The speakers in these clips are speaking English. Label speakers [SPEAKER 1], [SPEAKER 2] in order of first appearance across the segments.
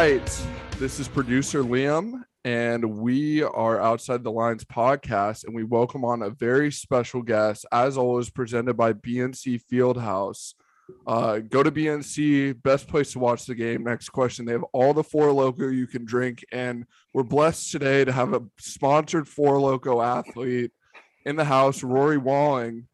[SPEAKER 1] right. This is producer Liam, and we are Outside the Lines podcast, and we welcome on a very special guest, as always, presented by BNC Fieldhouse. Uh, go to BNC, best place to watch the game. Next question. They have all the Four Loco you can drink, and we're blessed today to have a sponsored Four Loco athlete in the house, Rory Walling,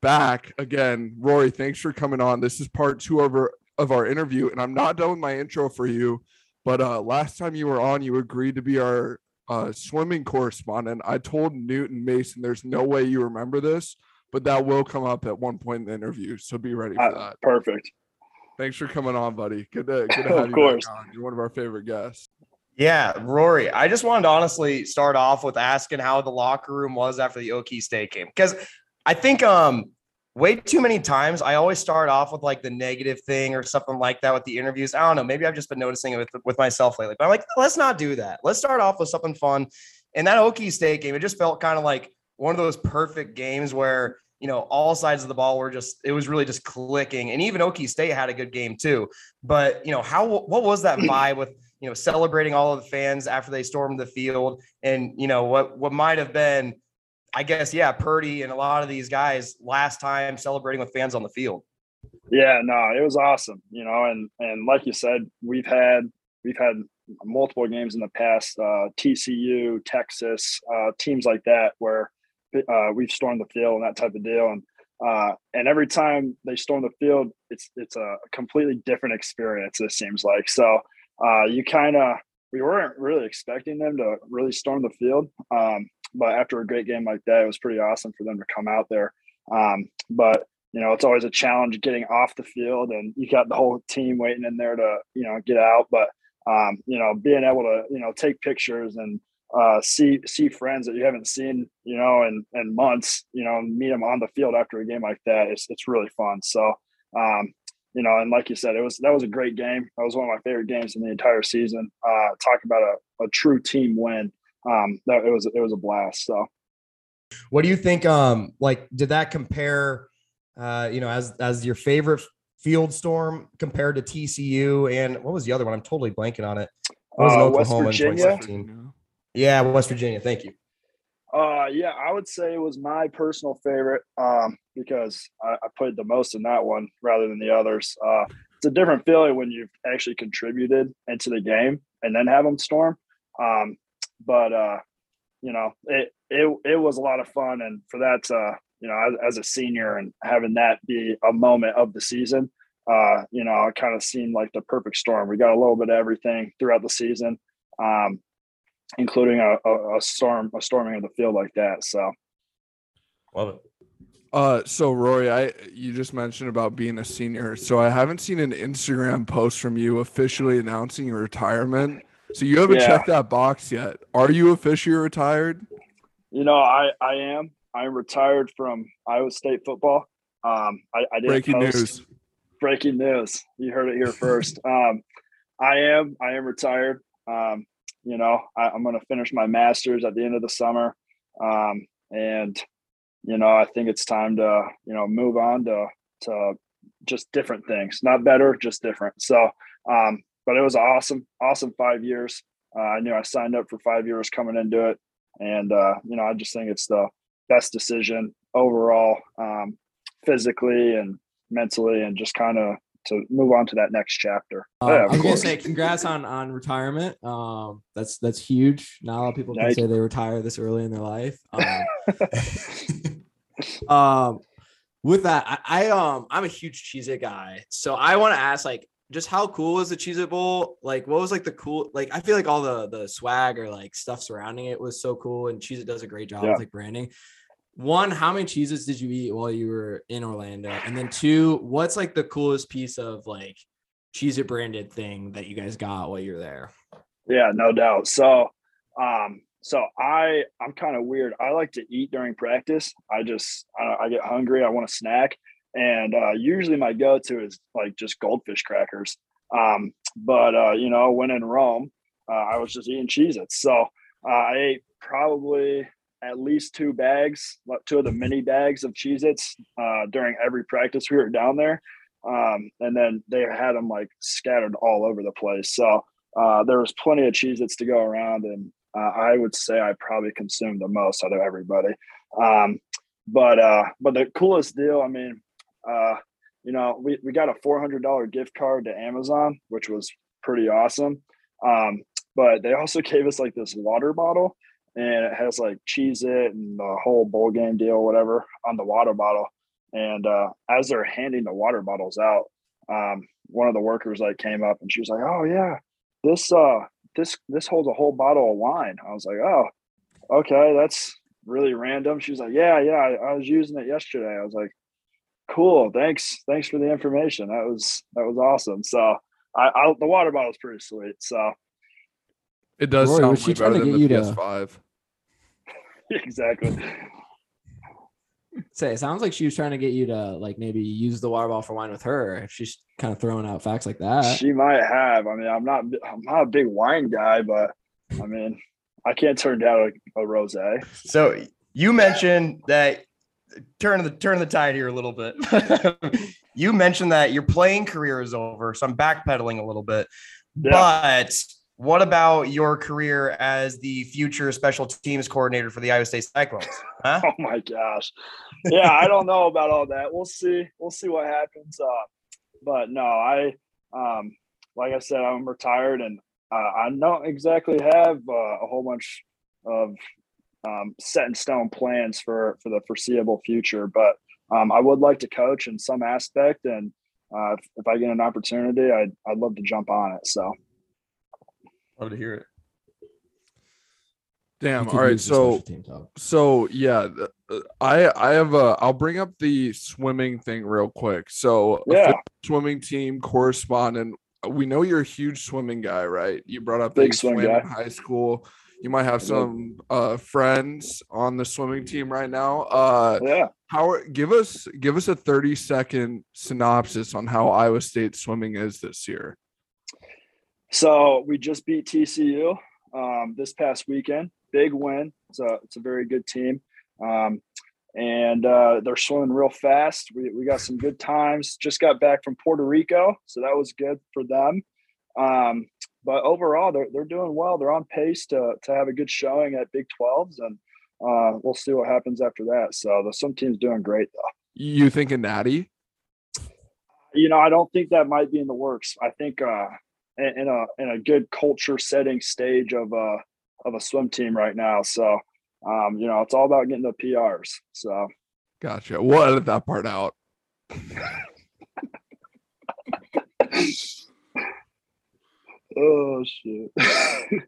[SPEAKER 1] back again. Rory, thanks for coming on. This is part two of our of our interview, and I'm not done with my intro for you. But uh, last time you were on, you agreed to be our uh, swimming correspondent. I told Newton Mason, there's no way you remember this, but that will come up at one point in the interview. So be ready for
[SPEAKER 2] Uh,
[SPEAKER 1] that.
[SPEAKER 2] perfect.
[SPEAKER 1] Thanks for coming on, buddy. Good to, good to have
[SPEAKER 2] Of
[SPEAKER 1] you
[SPEAKER 2] course.
[SPEAKER 1] back on. You're one of our favorite guests.
[SPEAKER 3] Yeah, Rory. I just wanted to honestly start off with asking how the locker room was after the Okie State game because I think um way too many times I always start off with like the negative thing or something like that with the interviews. I don't know. Maybe I've just been noticing it with, with myself lately, but I'm like, let's not do that. Let's start off with something fun. And that Okie State game, it just felt kind of like one of those perfect games where you know all sides of the ball were just it was really just clicking and even Okie State had a good game too but you know how what was that vibe with you know celebrating all of the fans after they stormed the field and you know what what might have been I guess yeah Purdy and a lot of these guys last time celebrating with fans on the field
[SPEAKER 2] Yeah, no, it was awesome. You know, and and like you said, we've had we've had multiple games in the past, uh, TCU, Texas, uh, teams like that where uh, we've stormed the field and that type of deal. And uh, and every time they storm the field, it's it's a completely different experience. It seems like so. Uh, you kind of we weren't really expecting them to really storm the field, um, but after a great game like that, it was pretty awesome for them to come out there. Um, but you know, it's always a challenge getting off the field, and you got the whole team waiting in there to you know get out. But um, you know, being able to you know take pictures and uh, see see friends that you haven't seen you know in in months, you know, meet them on the field after a game like that, it's it's really fun. So. Um, you know, and like you said, it was that was a great game. That was one of my favorite games in the entire season. Uh, talk about a, a true team win. Um, that it was it was a blast. So
[SPEAKER 3] what do you think um like did that compare uh you know as as your favorite field storm compared to TCU and what was the other one I'm totally blanking on it it was in
[SPEAKER 2] Uh, West
[SPEAKER 3] Oklahoma in
[SPEAKER 2] Virginia?
[SPEAKER 3] 2017 yeah West Virginia thank you
[SPEAKER 2] Uh, yeah, I would say it was my personal favorite um, because I, I played the most in that one rather than the others. Uh, it's a different feeling when you've actually contributed into the game and then have them storm. Um, but uh, you know, it it it was a lot of fun, and for that, uh, you know, as, as a senior and having that be a moment of the season, uh, you know, it kind of seemed like the perfect storm. We got a little bit of everything throughout the season. Um, including a, a, a storm, a storming of the field like that. So
[SPEAKER 3] love it
[SPEAKER 1] Uh, so Rory, I you just mentioned about being a senior. So I haven't seen an Instagram post from you officially announcing your retirement. So you haven't
[SPEAKER 2] Yeah.
[SPEAKER 1] checked that box yet. Are you officially retired?
[SPEAKER 2] you know, I I am I'm retired from Iowa State football. Um, I, I didn't
[SPEAKER 1] Breaking
[SPEAKER 2] post-
[SPEAKER 1] news.
[SPEAKER 2] Breaking news. You heard it here first. um, I am I am retired. Um, you know, I, I'm going to finish my master's at the end of the summer, um, and you know, I think it's time to you know move on to to just different things, not better, just different. So, um, but it was awesome, awesome five years. Uh, I knew I signed up for five years coming into it, and uh, you know, I just think it's the best decision overall, um, physically and mentally, and just kind of to move on to that next chapter.
[SPEAKER 4] Um,
[SPEAKER 2] Yeah,
[SPEAKER 4] I
[SPEAKER 2] of
[SPEAKER 4] was gonna say congrats on on retirement. Um, that's that's huge. Not a lot of people can say they retire this early in their life. Um, um with that, I, I um I'm a huge Cheez It guy. So I want to ask like just how cool was the Cheez It Bowl? Like what was like the cool like I feel like all the the swag or like stuff surrounding it was so cool and Cheez It does a great job
[SPEAKER 2] Yeah.
[SPEAKER 4] with like branding. One, how many cheeses did you eat while you were in Orlando? And then two, what's like the coolest piece of like Cheez It branded thing that you guys got while you're there?
[SPEAKER 2] Yeah, no doubt. So, um, so I I'm kind of weird. I like to eat during practice. I just I, I get hungry. I want a snack, and uh, usually my go-to is like just goldfish crackers. Um, but uh, you know, when in Rome, uh, I was just eating Cheez-Its. So uh, I ate probably at least two bags, two of the mini bags of Cheez-Its uh, during every practice we were down there. Um, and then they had them like scattered all over the place. So uh, there was plenty of Cheez-Its to go around, and I would say I probably consumed the most out of everybody. Um, but uh, but the coolest deal, I mean, uh, you know, we, we got a four hundred dollar gift card to Amazon, which was pretty awesome. Um, but they also gave us like this water bottle, and it has like Cheez-It and the whole bowl game deal, whatever, on the water bottle. And uh, as they're handing the water bottles out, um, one of the workers like came up and she was like, "Oh yeah, this uh this this holds a whole bottle of wine." I was like, "Oh, okay, that's really random." She was like, "Yeah, yeah, I, I was using it yesterday." I was like, "Cool, thanks, thanks for the information. That was that was awesome." So I, I the water bottle is pretty sweet. So
[SPEAKER 1] It does
[SPEAKER 5] Rory,
[SPEAKER 1] sound way
[SPEAKER 5] trying
[SPEAKER 1] better
[SPEAKER 5] to
[SPEAKER 1] than
[SPEAKER 5] get
[SPEAKER 1] the
[SPEAKER 5] you to-
[SPEAKER 1] PS5.
[SPEAKER 2] exactly.
[SPEAKER 5] Say, it sounds like she was trying to get you to like maybe use the water bottle for wine with her. If she's kind of throwing out facts like that.
[SPEAKER 2] She might have. I mean, I'm not I'm not a big wine guy, but I mean, I can't turn down a, a rosé.
[SPEAKER 3] So you mentioned that turn the turn the tide here a little bit. you mentioned that your playing career is over, so I'm backpedaling a little bit.
[SPEAKER 2] Yeah.
[SPEAKER 3] But what about your career as the future special teams coordinator for the Iowa State Cyclones? Huh?
[SPEAKER 2] Oh my gosh. Yeah, I don't know about all that. We'll see. We'll see what happens. Uh, but no, I um, like I said, I'm retired, and uh, I don't exactly have uh, a whole bunch of um, set in stone plans for for the foreseeable future. But um, I would like to coach in some aspect, and uh, if, if I get an opportunity, I'd I'd love to jump on it. So
[SPEAKER 3] Love to hear it.
[SPEAKER 1] Damn.
[SPEAKER 5] You
[SPEAKER 1] All
[SPEAKER 5] could
[SPEAKER 1] right.
[SPEAKER 5] use the
[SPEAKER 1] So
[SPEAKER 5] special team talk.
[SPEAKER 1] so yeah, uh, I I have a I'll bring up the swimming thing real quick. So
[SPEAKER 2] Yeah.
[SPEAKER 1] official swimming team correspondent. We know you're a huge swimming guy, right? You brought up that
[SPEAKER 2] Big
[SPEAKER 1] you
[SPEAKER 2] swim guy.
[SPEAKER 1] in high school. You might have some uh, friends on the swimming team right now. Uh,
[SPEAKER 2] yeah.
[SPEAKER 1] how give us give us a 30 second synopsis on how Iowa State swimming is this year.
[SPEAKER 2] So we just beat TCU um, this past weekend. Big win. It's a it's a very good team, um, and uh, they're swimming real fast. We we got some good times. Just got back from Puerto Rico, so that was good for them. Um, but overall, they're they're doing well. They're on pace to to have a good showing at Big 12s, and uh, we'll see what happens after that. So the some teams doing great though.
[SPEAKER 1] You think a natty?
[SPEAKER 2] you know, I don't think that might be in the works. I think uh, in, in a in a good culture setting stage of a of a swim team right now. So, um, you know, it's all about getting the PRs. So,
[SPEAKER 1] Gotcha. We'll edit that part out.
[SPEAKER 2] oh shit.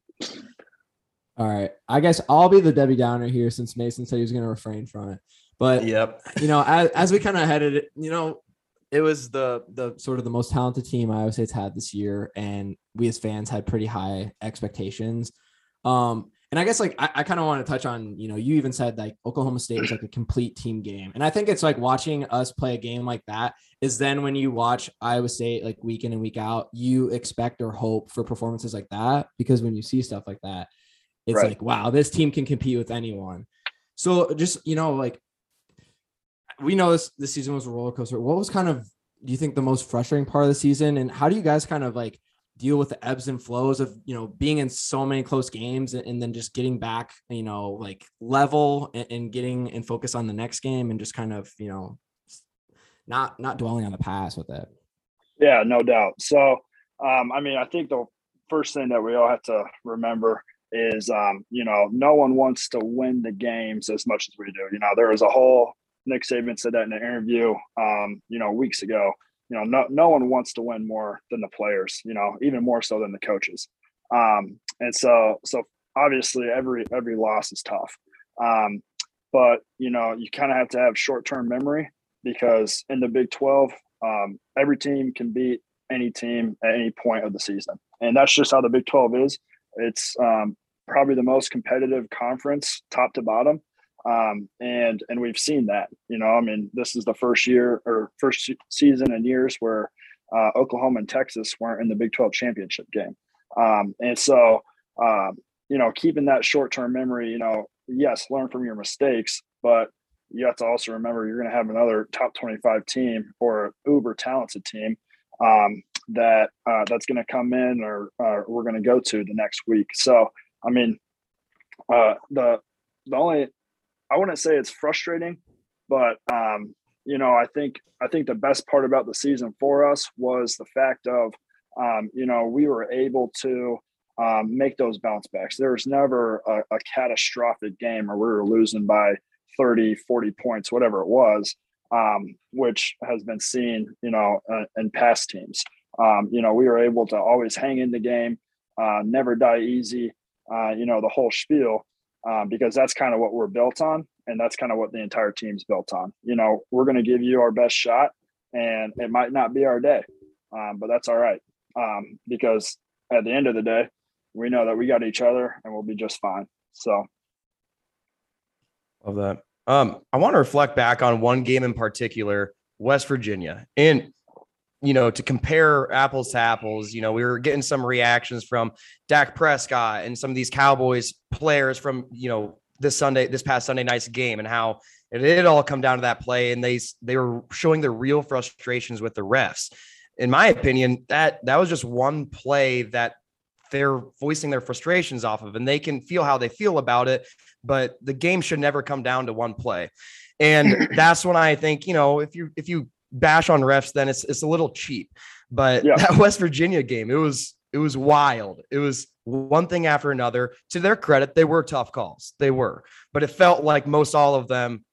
[SPEAKER 5] All right. I guess I'll be the Debbie Downer here since Mason said he was going to refrain from it. But
[SPEAKER 3] Yep.
[SPEAKER 5] you know, as, as we kind of headed it, you know, it was the the sort of the most talented team Iowa State's had this year, and we as fans had pretty high expectations. Um, and I guess like I, I kind of want to touch on, you know, you even said like Oklahoma State was like a complete team game. And I think it's like watching us play a game like that is then when you watch Iowa State like week in and week out, you expect or hope for performances like that because when you see stuff like that, it's
[SPEAKER 2] Right.
[SPEAKER 5] like, wow, this team can compete with anyone. So just, you know, like we know this this season was a roller coaster. What was kind of do you think the most frustrating part of the season? And how do you guys kind of like deal with the ebbs and flows of you know being in so many close games and, and then just getting back, you know, like level and, and getting and focus on the next game and just kind of, you know, not not dwelling on the past with it.
[SPEAKER 2] Yeah, no doubt. So, um, I mean, I think the first thing that we all have to remember is, um, you know, no one wants to win the games as much as we do. You know, there was a whole Nick Saban said that in an interview, um, you know, weeks ago. You know, no no one wants to win more than the players. You know, even more so than the coaches. Um, and so, so obviously, every every loss is tough. Um, but you know, you kind of have to have short term memory because in the Big Twelve, um, every team can beat any team at any point of the season, and that's just how the Big Twelve is. It's um, probably the most competitive conference, top to bottom, um, and and we've seen that. You know, I mean, this is the first year or first season in years where uh, Oklahoma and Texas weren't in the Big Twelve championship game, um, and so um, you know, keeping that short term memory. You know, yes, learn from your mistakes, but you have to also remember you're going to have another top 25 team or uber talented team um, that uh, that's going to come in or uh, we're going to go to the next week. So, I mean, uh, the the only I wouldn't say it's frustrating, but um, you know, I think I think the best part about the season for us was the fact of um, you know we were able to um, make those bounce backs. There was never a, a catastrophic game or we were losing by 30, 40 points, whatever it was, um, which has been seen, you know, uh, in past teams. Um, you know, we were able to always hang in the game, uh, never die easy, uh, you know, the whole spiel, um, because that's kind of what we're built on. And that's kind of what the entire team's built on. You know, we're going to give you our best shot and it might not be our day, um, but that's all right. Um, because at the end of the day, we know that we got each other and we'll be just fine. So,
[SPEAKER 3] love that. Um, I want to reflect back on one game in particular, West Virginia, and you know, to compare apples to apples, you know, we were getting some reactions from Dak Prescott and some of these Cowboys players from, you know, this Sunday, this past Sunday night's game and how it did all come down to that play. And they, they were showing their real frustrations with the refs. In my opinion, that, that was just one play that they're voicing their frustrations off of and they can feel how they feel about it but the game should never come down to one play and that's when i think you know if you if you bash on refs then it's it's a little cheap but yeah. that west virginia game it was it was wild it was one thing after another to their credit they were tough calls they were but it felt like most all of them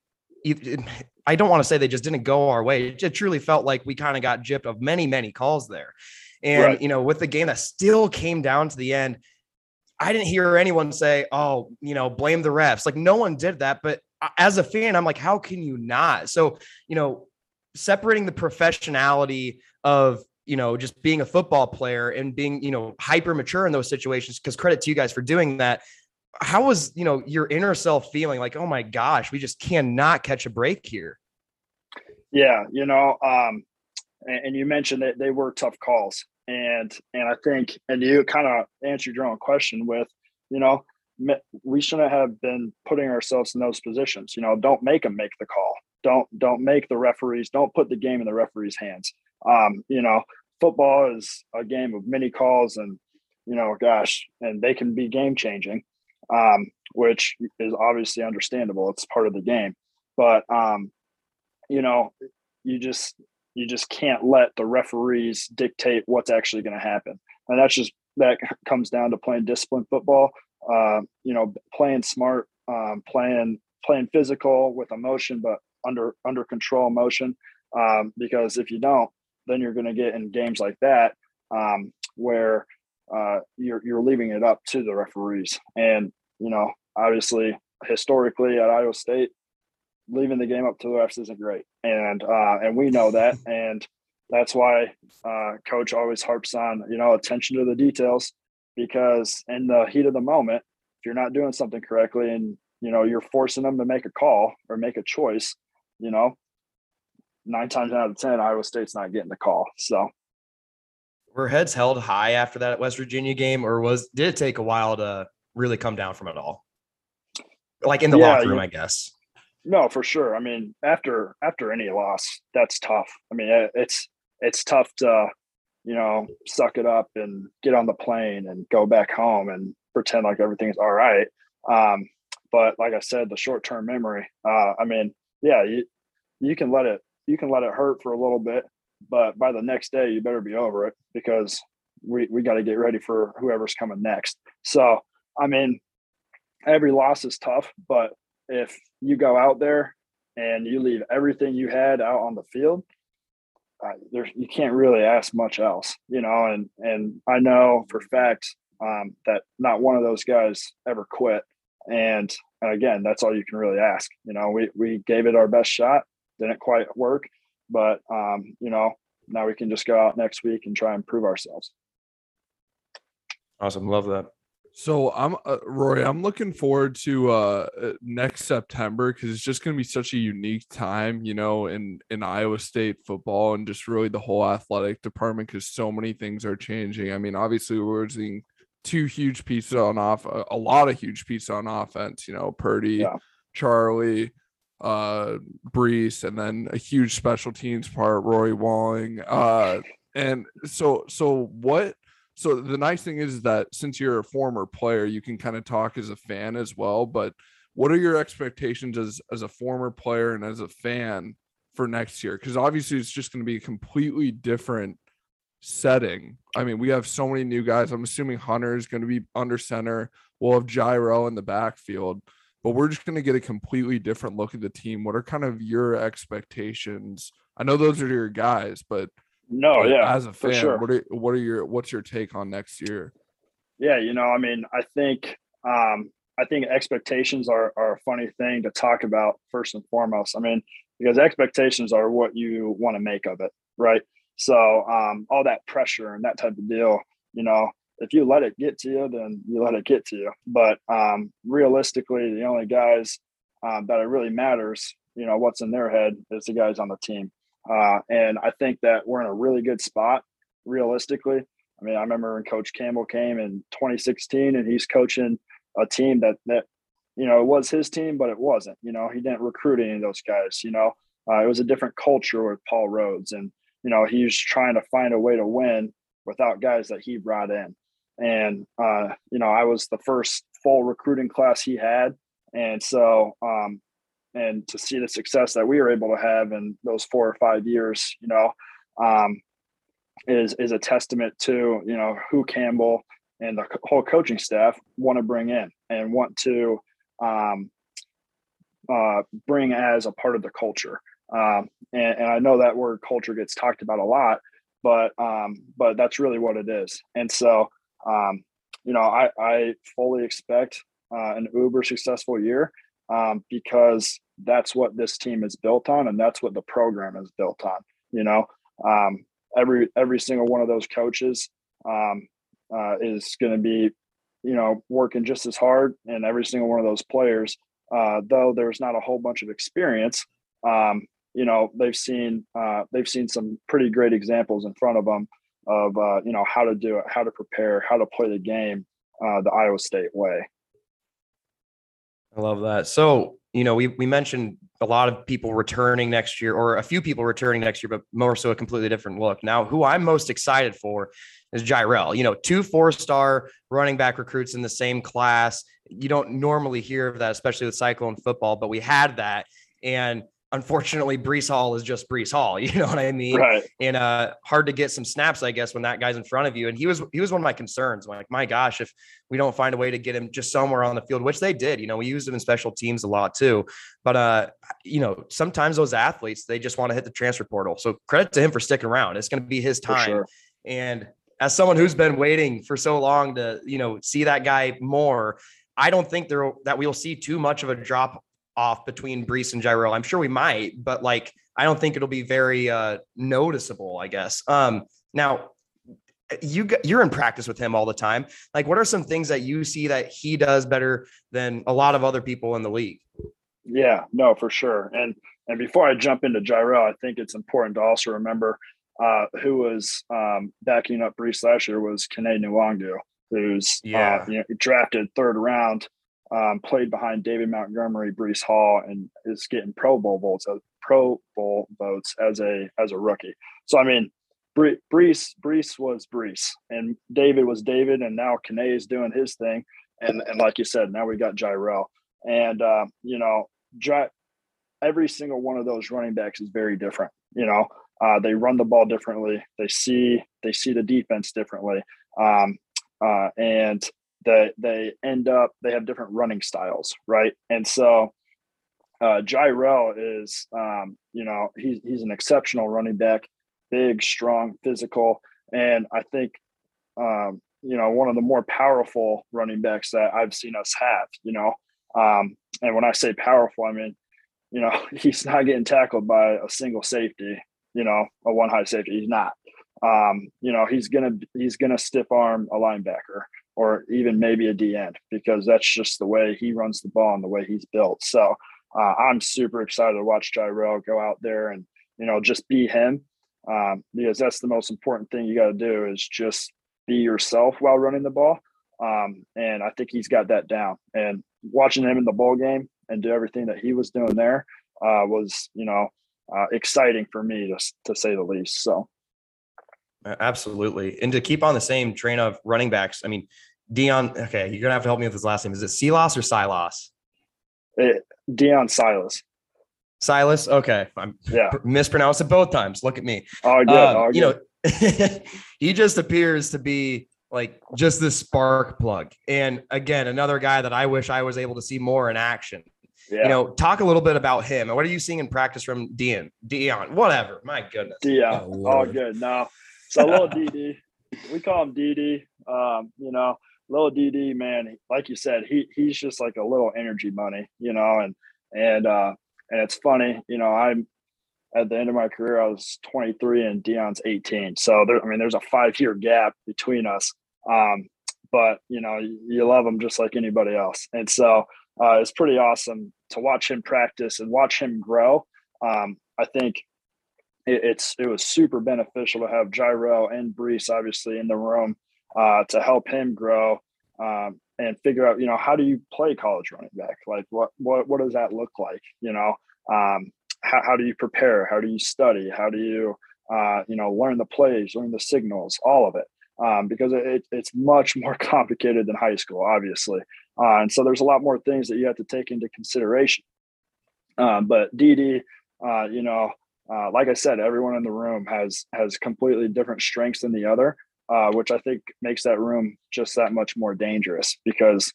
[SPEAKER 3] I don't want to say they just didn't go our way. It truly felt like we kind of got gypped of many, many calls there. And, right. you know, with the game that still came down to the end, I didn't hear anyone say, oh, you know, blame the refs. Like no one did that. But uh, as a fan, I'm like, how can you not? So, you know, separating the professionality of, you know, just being a football player and being, you know, hyper mature in those situations, because credit to you guys for doing that. How was, you know, your inner self feeling like, oh my gosh, we just cannot catch a break here?
[SPEAKER 2] Yeah. You know, um, and, and you mentioned that they were tough calls, and and I think and you kind of answered your own question with, you know, we shouldn't have been putting ourselves in those positions. You know, don't make them make the call. Don't don't make the referees. Don't put the game in the referees' hands. Um, you know, football is a game of many calls, and you know, gosh, and they can be game changing, um, which is obviously understandable. It's part of the game, but um, you know, you just you just can't let the referees dictate what's actually going to happen. And that's just that comes down to playing disciplined football. Uh, you know, playing smart, um, playing playing physical with emotion, but under under control emotion. Um, because if you don't, then you're going to get in games like that um, where uh, you're you're leaving it up to the referees. And you know, obviously, historically at Iowa State, leaving the game up to the refs isn't great, and uh, and we know that, and that's why uh, coach always harps on you know attention to the details because in the heat of the moment, if you're not doing something correctly and you know you're forcing them to make a call or make a choice, you know, nine times out of ten, Iowa State's not getting the call. So
[SPEAKER 3] were heads held high after that West Virginia game, or was did it take a while to really come down from it all? Like in the yeah, locker room, I guess.
[SPEAKER 2] No, for sure. I mean, after after any loss, that's tough. I mean, it's it's tough to you know suck it up and get on the plane and go back home and pretend like everything's all right. Um, but like I said, the short term memory. Uh, I mean, yeah, you you can let it you can let it hurt for a little bit, but by the next day, you better be over it because we we got to get ready for whoever's coming next. So, I mean, every loss is tough, but if you go out there and you leave everything you had out on the field, uh, you can't really ask much else, you know. And and I know for fact um, that not one of those guys ever quit. And again, that's all you can really ask. You know, we we gave it our best shot, didn't quite work, but um, you know, now we can just go out next week and try and prove ourselves.
[SPEAKER 3] Awesome, love that.
[SPEAKER 1] So I'm uh, Roy. I'm looking forward to uh, uh next September because it's just going to be such a unique time, you know, in in Iowa State football and just really the whole athletic department because so many things are changing. I mean, obviously we're seeing two huge pieces on off, a, a lot of huge pieces on offense. You know, Purdy, yeah. Charlie, uh, Breece, and then a huge special teams part, Rory Walling. Uh, And so so what so the nice thing is that since you're a former player, you can kind of talk as a fan as well. But what are your expectations as as a former player and as a fan for next year? Because obviously it's just going to be a completely different setting. I mean, we have so many new guys. I'm assuming Hunter is going to be under center. We'll have Jirehl in the backfield, but we're just going to get a completely different look at the team. What are kind of your expectations? I know those are your guys, but
[SPEAKER 2] no, yeah,
[SPEAKER 1] as a fan, sure. what are what are your what's your take on next year?
[SPEAKER 2] Yeah, you know, I mean, I think um, I think expectations are are a funny thing to talk about first and foremost. I mean, because expectations are what you want to make of it, right? So um, all that pressure and that type of deal, you know, if you let it get to you, then you let it get to you. But um, realistically, the only guys um, that it really matters, you know, what's in their head is the guys on the team. Uh, and I think that we're in a really good spot, realistically. I mean, I remember when Coach Campbell came in 2016, and he's coaching a team that that you know it was his team, but it wasn't. You know, he didn't recruit any of those guys. You know, uh, it was a different culture with Paul Rhoads, and you know, he's trying to find a way to win without guys that he brought in. And, uh, you know, I was the first full recruiting class he had. And so, um, and to see the success that we were able to have in those four or five years, you know, um, is is a testament to you know who Campbell and the whole coaching staff want to bring in and want to um, uh, bring as a part of the culture. Um, and, and, I know that word culture gets talked about a lot, but um, but that's really what it is. And so, um, you know, I, I fully expect uh, an uber successful year um, because that's what this team is built on, and that's what the program is built on. You know, um, every every single one of those coaches um, uh, is going to be, you know, working just as hard, and every single one of those players, uh, though there's not a whole bunch of experience. Um, you know they've seen uh, they've seen some pretty great examples in front of them of uh, you know how to do it, how to prepare, how to play the game uh, the Iowa State way.
[SPEAKER 3] I love that. So you know we we mentioned a lot of people returning next year, or a few people returning next year, but more so a completely different look. Now, who I'm most excited for is Jirehl. You know, two four star running back recruits in the same class. You don't normally hear of that, especially with Cyclone football, but we had that. And unfortunately Breece Hall is just Breece Hall. You know what I mean?
[SPEAKER 2] Right.
[SPEAKER 3] And uh hard to get some snaps, I guess, when that guy's in front of you. And he was he was one of my concerns. Like, my gosh, if we don't find a way to get him just somewhere on the field, which they did, you know, we used him in special teams a lot too. But uh, you know, sometimes those athletes they just want to hit the transfer portal. So credit to him for sticking around. It's gonna be his time. Sure. And as someone who's been waiting for so long to, you know, see that guy more, I don't think there that we'll see too much of a drop off between Breece and Jirehl. I'm sure we might, but like I don't think it'll be very uh, noticeable. I guess. Um, now, you you're in practice with him all the time. Like, what are some things that you see that he does better than a lot of other people in the league?
[SPEAKER 2] Yeah, no, for sure. And and before I jump into Jirehl, I think it's important to also remember uh, who was um, backing up Breece last year was Kene Nwangwu, who's uh, yeah. Uh, you know, drafted third round um, played behind David Montgomery, Breece Hall, and is getting Pro Bowl votes, as Pro Bowl votes as a as a rookie. So I mean, Breece Breece was Breece, and David was David, and now Kene is doing his thing, and and like you said, now we got Jirehl, and uh, you know, every single one of those running backs is very different. You know, uh, they run the ball differently. They see they see the defense differently. Um, uh, and that they end up they have different running styles, right? And so uh Jirehl is um, you know, he's he's an exceptional running back, big, strong, physical, and I think um, you know, one of the more powerful running backs that I've seen us have, you know. Um, and when I say powerful, I mean, you know, he's not getting tackled by a single safety, you know, a one high safety. He's not. Um, you know, he's gonna he's gonna stiff arm a linebacker or even maybe a D end because that's just the way he runs the ball and the way he's built. So uh, I'm super excited to watch Jirehl go out there and you know just be him um, because that's the most important thing you got to do is just be yourself while running the ball. Um, and I think he's got that down. And watching him in the bowl game and do everything that he was doing there uh, was you know uh, exciting for me to to say the least. So.
[SPEAKER 3] Absolutely. And to keep on the same train of running backs, I mean, Deon, okay, you're gonna have to help me with his last name. Is it Silas or Silas?
[SPEAKER 2] It, Deon Silas.
[SPEAKER 3] Silas. Okay, I'm
[SPEAKER 2] Yeah.
[SPEAKER 3] mispronounced it both times. Look at me.
[SPEAKER 2] Oh, good.
[SPEAKER 3] Um, you know, he just appears to be like just the spark plug. And again, another guy that I wish I was able to see more in action.
[SPEAKER 2] yeah.
[SPEAKER 3] You know, talk a little bit about him. and What are you seeing in practice from Deon? Deon, whatever. My goodness.
[SPEAKER 2] Yeah,
[SPEAKER 5] Oh, Lord.
[SPEAKER 2] good. No, so little DD, we call him DD. Um, you know, little DD, man. Like you said, he he's just like a little energy money, you know, and and uh, and it's funny, you know, I'm at the end of my career, I was 23 and Deon's 18. So there, I mean, there's a five year gap between us. Um, but you know, you, you love him just like anybody else, and so uh, it's pretty awesome to watch him practice and watch him grow. Um, I think it, it's it was super beneficial to have Jirehl and Breece obviously in the room uh, to help him grow um, and figure out you know how do you play college running back? Like what what what does that look like? You know um, how, how do you prepare? How do you study? How do you uh, you know learn the plays learn the signals all of it? Um, because it, it's much more complicated than high school obviously. Uh, and so there's a lot more things that you have to take into consideration. Um, but DD, uh, you know, uh, like I said, everyone in the room has has completely different strengths than the other, uh, which I think makes that room just that much more dangerous because,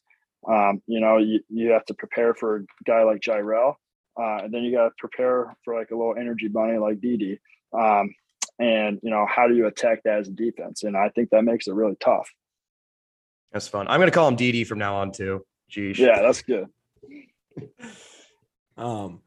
[SPEAKER 2] um, you know, you, you have to prepare for a guy like Jirehl, uh, and then you got to prepare for like a little energy bunny like DD. Um, and you know, how do you attack that as a defense? And I think that makes it really tough.
[SPEAKER 3] That's fun. I'm gonna call him DD from now on too. Geez.
[SPEAKER 2] Yeah, that's good.
[SPEAKER 5] Um,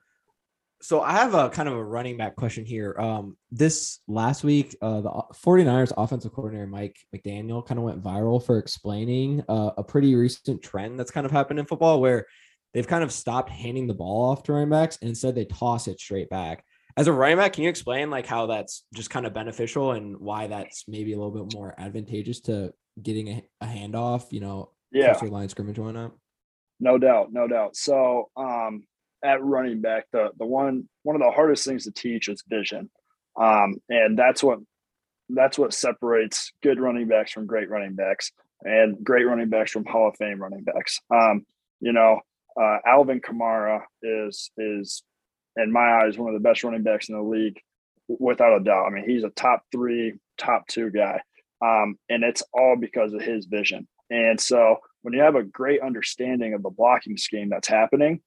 [SPEAKER 5] so I have a kind of a running back question here. Um, this last week, uh, the 49ers offensive coordinator Mike McDaniel kind of went viral for explaining uh, a pretty recent trend that's kind of happened in football where they've kind of stopped handing the ball off to running backs and instead they toss it straight back. As a running back, can you explain like how that's just kind of beneficial and why that's maybe a little bit more advantageous to getting a, a handoff, you know,
[SPEAKER 2] Yeah.
[SPEAKER 5] closer line scrimmage and not?
[SPEAKER 2] No doubt, no doubt. So um, at running back, the the one one of the hardest things to teach is vision, um, and that's what that's what separates good running backs from great running backs, and great running backs from Hall of Fame running backs. Um, you know, uh, Alvin Kamara is is in my eyes one of the best running backs in the league, without a doubt. I mean, he's a top three, top two guy, um, and it's all because of his vision. And so when you have a great understanding of the blocking scheme that's happening,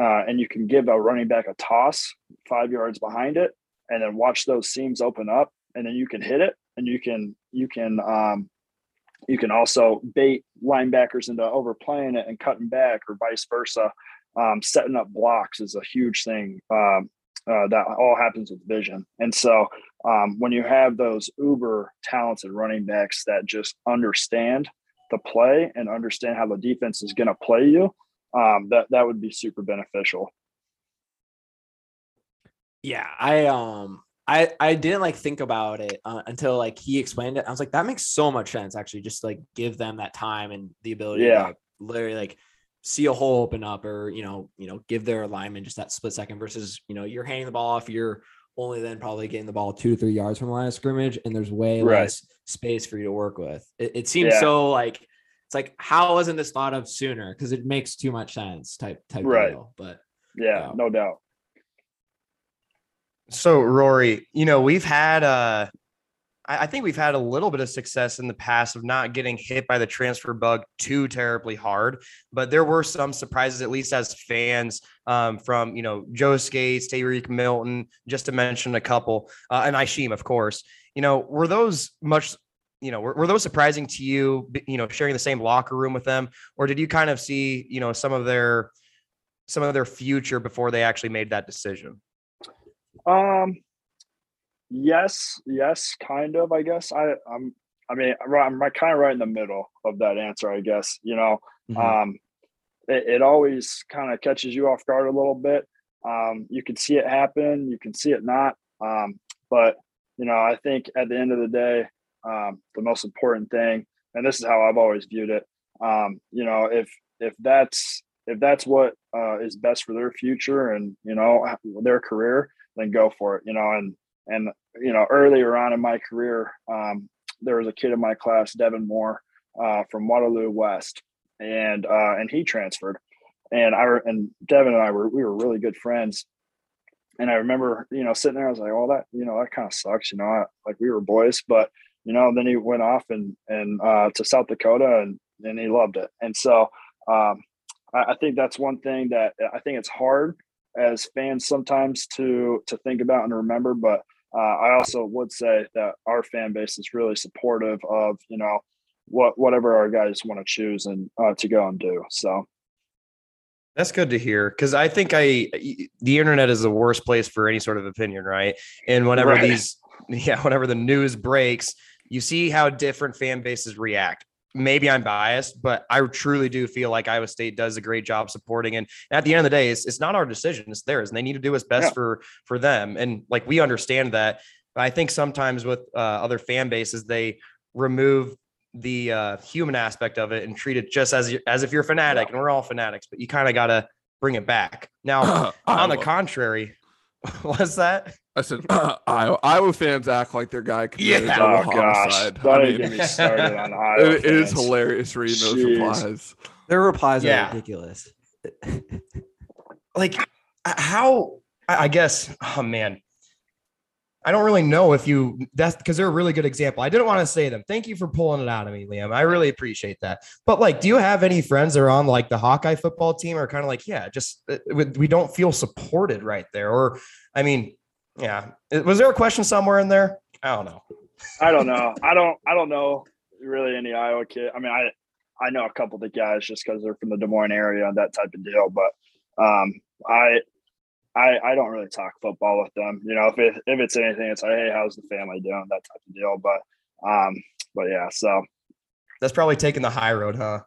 [SPEAKER 2] uh, and you can give a running back a toss five yards behind it, and then watch those seams open up, and then you can hit it, and you can you can um, you can also bait linebackers into overplaying it and cutting back, or vice versa. Um, setting up blocks is a huge thing. Um, uh, that all happens with vision, and so um, when you have those uber talented running backs that just understand the play and understand how the defense is going to play you, um, that that would be super beneficial.
[SPEAKER 5] Yeah, I um I I didn't like think about it uh, until like he explained it. I was like, that makes so much sense. Actually, just like give them that time and the ability
[SPEAKER 2] Yeah.
[SPEAKER 5] to literally like see a hole open up, or you know, you know, give their alignment just that split second versus you know you're handing the ball off, you're only then probably getting the ball two to three yards from the line of scrimmage, and there's way
[SPEAKER 2] Right.
[SPEAKER 5] less space for you to work with. It, it seems
[SPEAKER 2] Yeah.
[SPEAKER 5] so like it's like how wasn't this thought of sooner? Because it makes too much sense type type
[SPEAKER 2] Right.
[SPEAKER 5] deal. But
[SPEAKER 2] Yeah,
[SPEAKER 5] Yeah.
[SPEAKER 2] no doubt.
[SPEAKER 3] So Rory, you know, we've had uh I I think we've had a little bit of success in the past of not getting hit by the transfer bug too terribly hard, but there were some surprises, at least as fans, um, from you know Joe Scates, Tyreek Milton, just to mention a couple, uh, and Isheem, of course. You know, were those much? You know, were, were those surprising to you? You know, sharing the same locker room with them, or did you kind of see you know some of their some of their future before they actually made that decision?
[SPEAKER 2] Um, yes, yes, kind of. I guess I, I'm. I mean, I'm, kind of right in the middle of that answer. I guess you know. Um, it, it always kind of catches you off guard a little bit. Um, you can see it happen, you can see it not. Um, but you know, I think at the end of the day, um, the most important thing, and this is how I've always viewed it. Um, you know, if if that's if that's what uh, is best for their future and you know their career, then go for it. You know, and and you know, earlier on in my career, um, there was a kid in my class, Devin Moore, uh, from Waterloo West, and uh, and he transferred, and I and Devin and I were we were really good friends, and I remember you know sitting there, I was like, oh that you know that kind of sucks, you know, I, like we were boys, but you know then he went off and and uh, to South Dakota and and he loved it, and so um, I, I think that's one thing that I think it's hard as fans sometimes to to think about and remember, but uh, I also would say that our fan base is really supportive of you know what whatever our guys want to choose and uh, to go and do. So
[SPEAKER 3] that's good to hear because I think I the internet is the worst place for any sort of opinion, right? And whenever right. these yeah, whenever the news breaks, you see how different fan bases react maybe I'm biased, but I truly do feel like Iowa State does a great job supporting. And at the end of the day, it's, it's not our decision; it's theirs, and they need to do what's best yeah. for for them. And like we understand that. But I think sometimes with uh, other fan bases, they remove the uh, human aspect of it and treat it just as as if you're a fanatic, yeah. and we're all fanatics. But you kind of got to bring it back. Now, on the contrary, what's that?
[SPEAKER 1] I said uh, Iowa, Iowa fans act like their guy committed
[SPEAKER 2] yeah. oh, homicide. Gosh. I mean, get me started on Iowa.
[SPEAKER 1] it, it is hilarious reading Jeez. those replies.
[SPEAKER 5] Their replies yeah. are ridiculous.
[SPEAKER 3] like how I guess, oh man. I don't really know if you that's because they're a really good example. I didn't want to say them. Thank you for pulling it out of me, Liam. I really appreciate that. But like, do you have any friends that are on like the Hawkeye football team or kind of like, yeah, just uh, we don't feel supported right there? Or, I mean, yeah. Was there a question somewhere in there? I don't know.
[SPEAKER 2] I don't know. I don't. I don't know really any Iowa kid. I mean, I I know a couple of the guys just because they're from the Des Moines area and that type of deal. But um, I I I don't really talk football with them. You know, if it if it's anything, it's like, hey, how's the family doing? That type of deal. But um, but yeah. So
[SPEAKER 3] that's probably taking the high road, huh?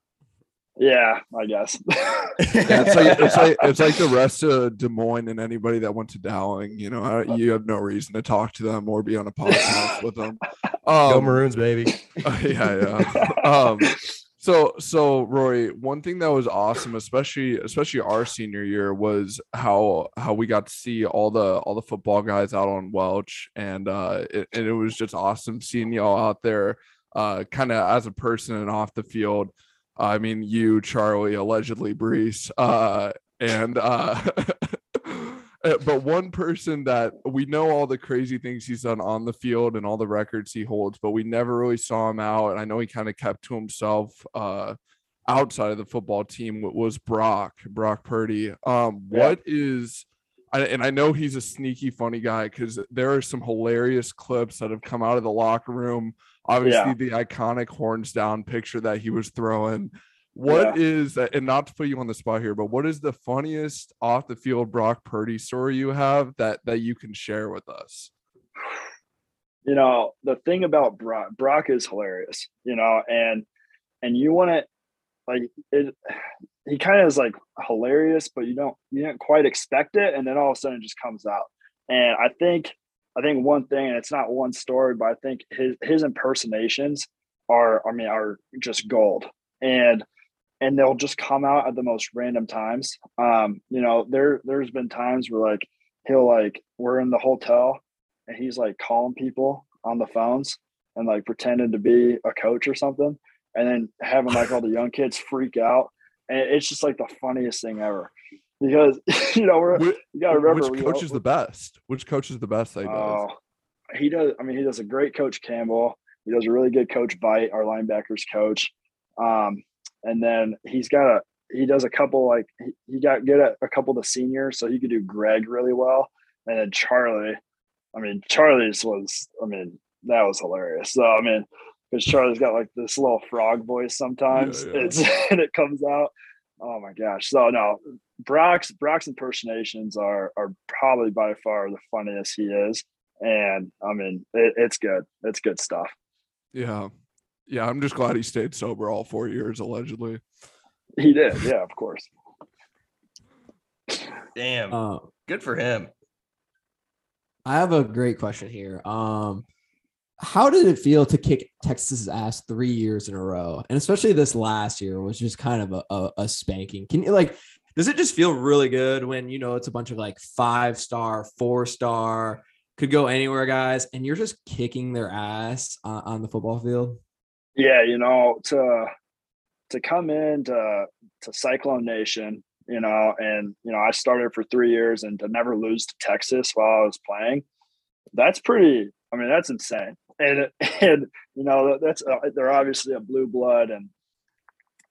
[SPEAKER 2] Yeah, I guess.
[SPEAKER 1] yeah, it's like it's like it's like the rest of Des Moines and anybody that went to Dowling. You know, you have no reason to talk to them or be on a podcast with them.
[SPEAKER 3] Um, Go Maroons, baby.
[SPEAKER 1] Uh, yeah, yeah. Um, so so Rory, one thing that was awesome, especially especially our senior year, was how how we got to see all the all the football guys out on Welch, and uh, it, and it was just awesome seeing y'all out there, uh, kind of as a person and off the field. I mean, you, Charlie, allegedly Breece, uh, and uh, uh, but one person that we know all the crazy things he's done on the field and all the records he holds, but we never really saw him out. And I know he kind of kept to himself uh, outside of the football team. Was Brock Brock Purdy? Um, what yeah. is and I know he's a sneaky funny guy because there are some hilarious clips that have come out of the locker room Obviously, yeah. the iconic horns down picture that he was throwing. What yeah. is that? And not to put you on the spot here, but what is the funniest off the field Brock Purdy story you have that that you can share with us?
[SPEAKER 2] You know, the thing about Brock, Brock is hilarious. You know, and and you want to like it. He kind of is like hilarious, but you don't you didn't quite expect it, and then all of a sudden it just comes out. And I think I think one thing, and it's not one story, but I think his his impersonations are, I mean, are just gold, and and they'll just come out at the most random times. Um, you know, there there's been times where like he'll like we're in the hotel and he's like calling people on the phones and like pretending to be a coach or something, and then having like all the young kids freak out, and it's just like the funniest thing ever because you know we're which, you gotta remember
[SPEAKER 1] which coach know, is the best. Which coach is the best? That he does. Uh,
[SPEAKER 2] he does. I mean, he does a great coach Campbell. He does a really good coach Veidt, our linebackers coach. Um, and then he's got a he does a couple like he, he got good at a couple of the seniors, so he could do Greg really well. And then Charlie, I mean, Charlie's was I mean that was hilarious. So I mean, because Charlie's got like this little frog voice sometimes, yeah, yeah. it's and it comes out. Oh my gosh! So no, Brock's Brock's impersonations are are probably by far the funniest he is, and I mean it, it's good. It's good stuff.
[SPEAKER 1] Yeah, yeah. I'm just glad he stayed sober all four years, allegedly.
[SPEAKER 2] He did. Yeah, of course.
[SPEAKER 3] Damn. Uh, good for him.
[SPEAKER 5] I have a great question here. Um, how did it feel to kick Texas's ass three years in a row, and especially this last year was just kind of a, a, a spanking? Can you like? Does it just feel really good when you know it's a bunch of like five star, four star, could go anywhere, guys, and you're just kicking their ass on, on the football field.
[SPEAKER 2] Yeah, you know, to to come in to, to Cyclone Nation, you know, and you know, I started for three years and to never lose to Texas while I was playing, that's pretty. I mean, that's insane. And and you know, that's uh, they're obviously a blue blood, and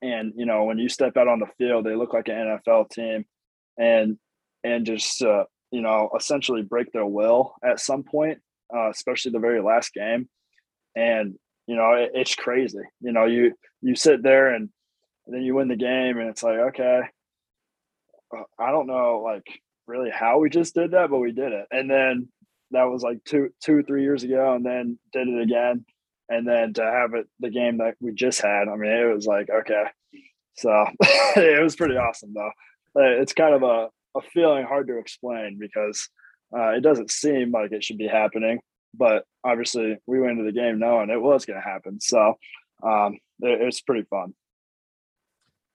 [SPEAKER 2] and you know, when you step out on the field, they look like an NFL team, and and just uh, you know, essentially break their will at some point, uh, especially the very last game, and you know, it, it's crazy. You know, you you sit there and, then you win the game, and it's like, okay, uh, I don't know, like really how we just did that, but we did it. And then that was like two, two, three years ago, and then did it again. And then to have it the game that we just had, I mean, it was like okay. So it was pretty awesome, though. It's kind of a a feeling hard to explain because uh, it doesn't seem like it should be happening, but obviously we went into the game knowing it was going to happen. So um, it, it's pretty fun.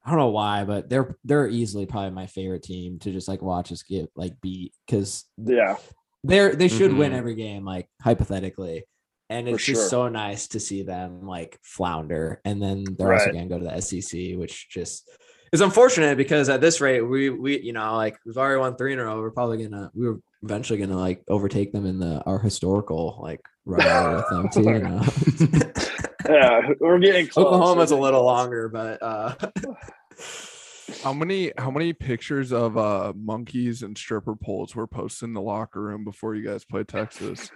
[SPEAKER 5] I don't know why, but they're they're easily probably my favorite team to just like watch us get like beat because
[SPEAKER 2] yeah,
[SPEAKER 5] they're they should
[SPEAKER 1] Mhm.
[SPEAKER 5] win every game like hypothetically, and
[SPEAKER 2] For
[SPEAKER 5] it's just
[SPEAKER 2] sure.
[SPEAKER 5] so nice to see them like flounder, and then they're also going to go to the SEC, which just is unfortunate because at this rate we we you know like we've already won three in a row. We're probably gonna we were eventually gonna like overtake them in the our historical like rivalry with them too. You know?
[SPEAKER 2] yeah, we're getting close.
[SPEAKER 5] Oklahoma's a little longer, but uh
[SPEAKER 1] How many how many pictures of uh monkeys and stripper poles were posted in the locker room before you guys played Texas?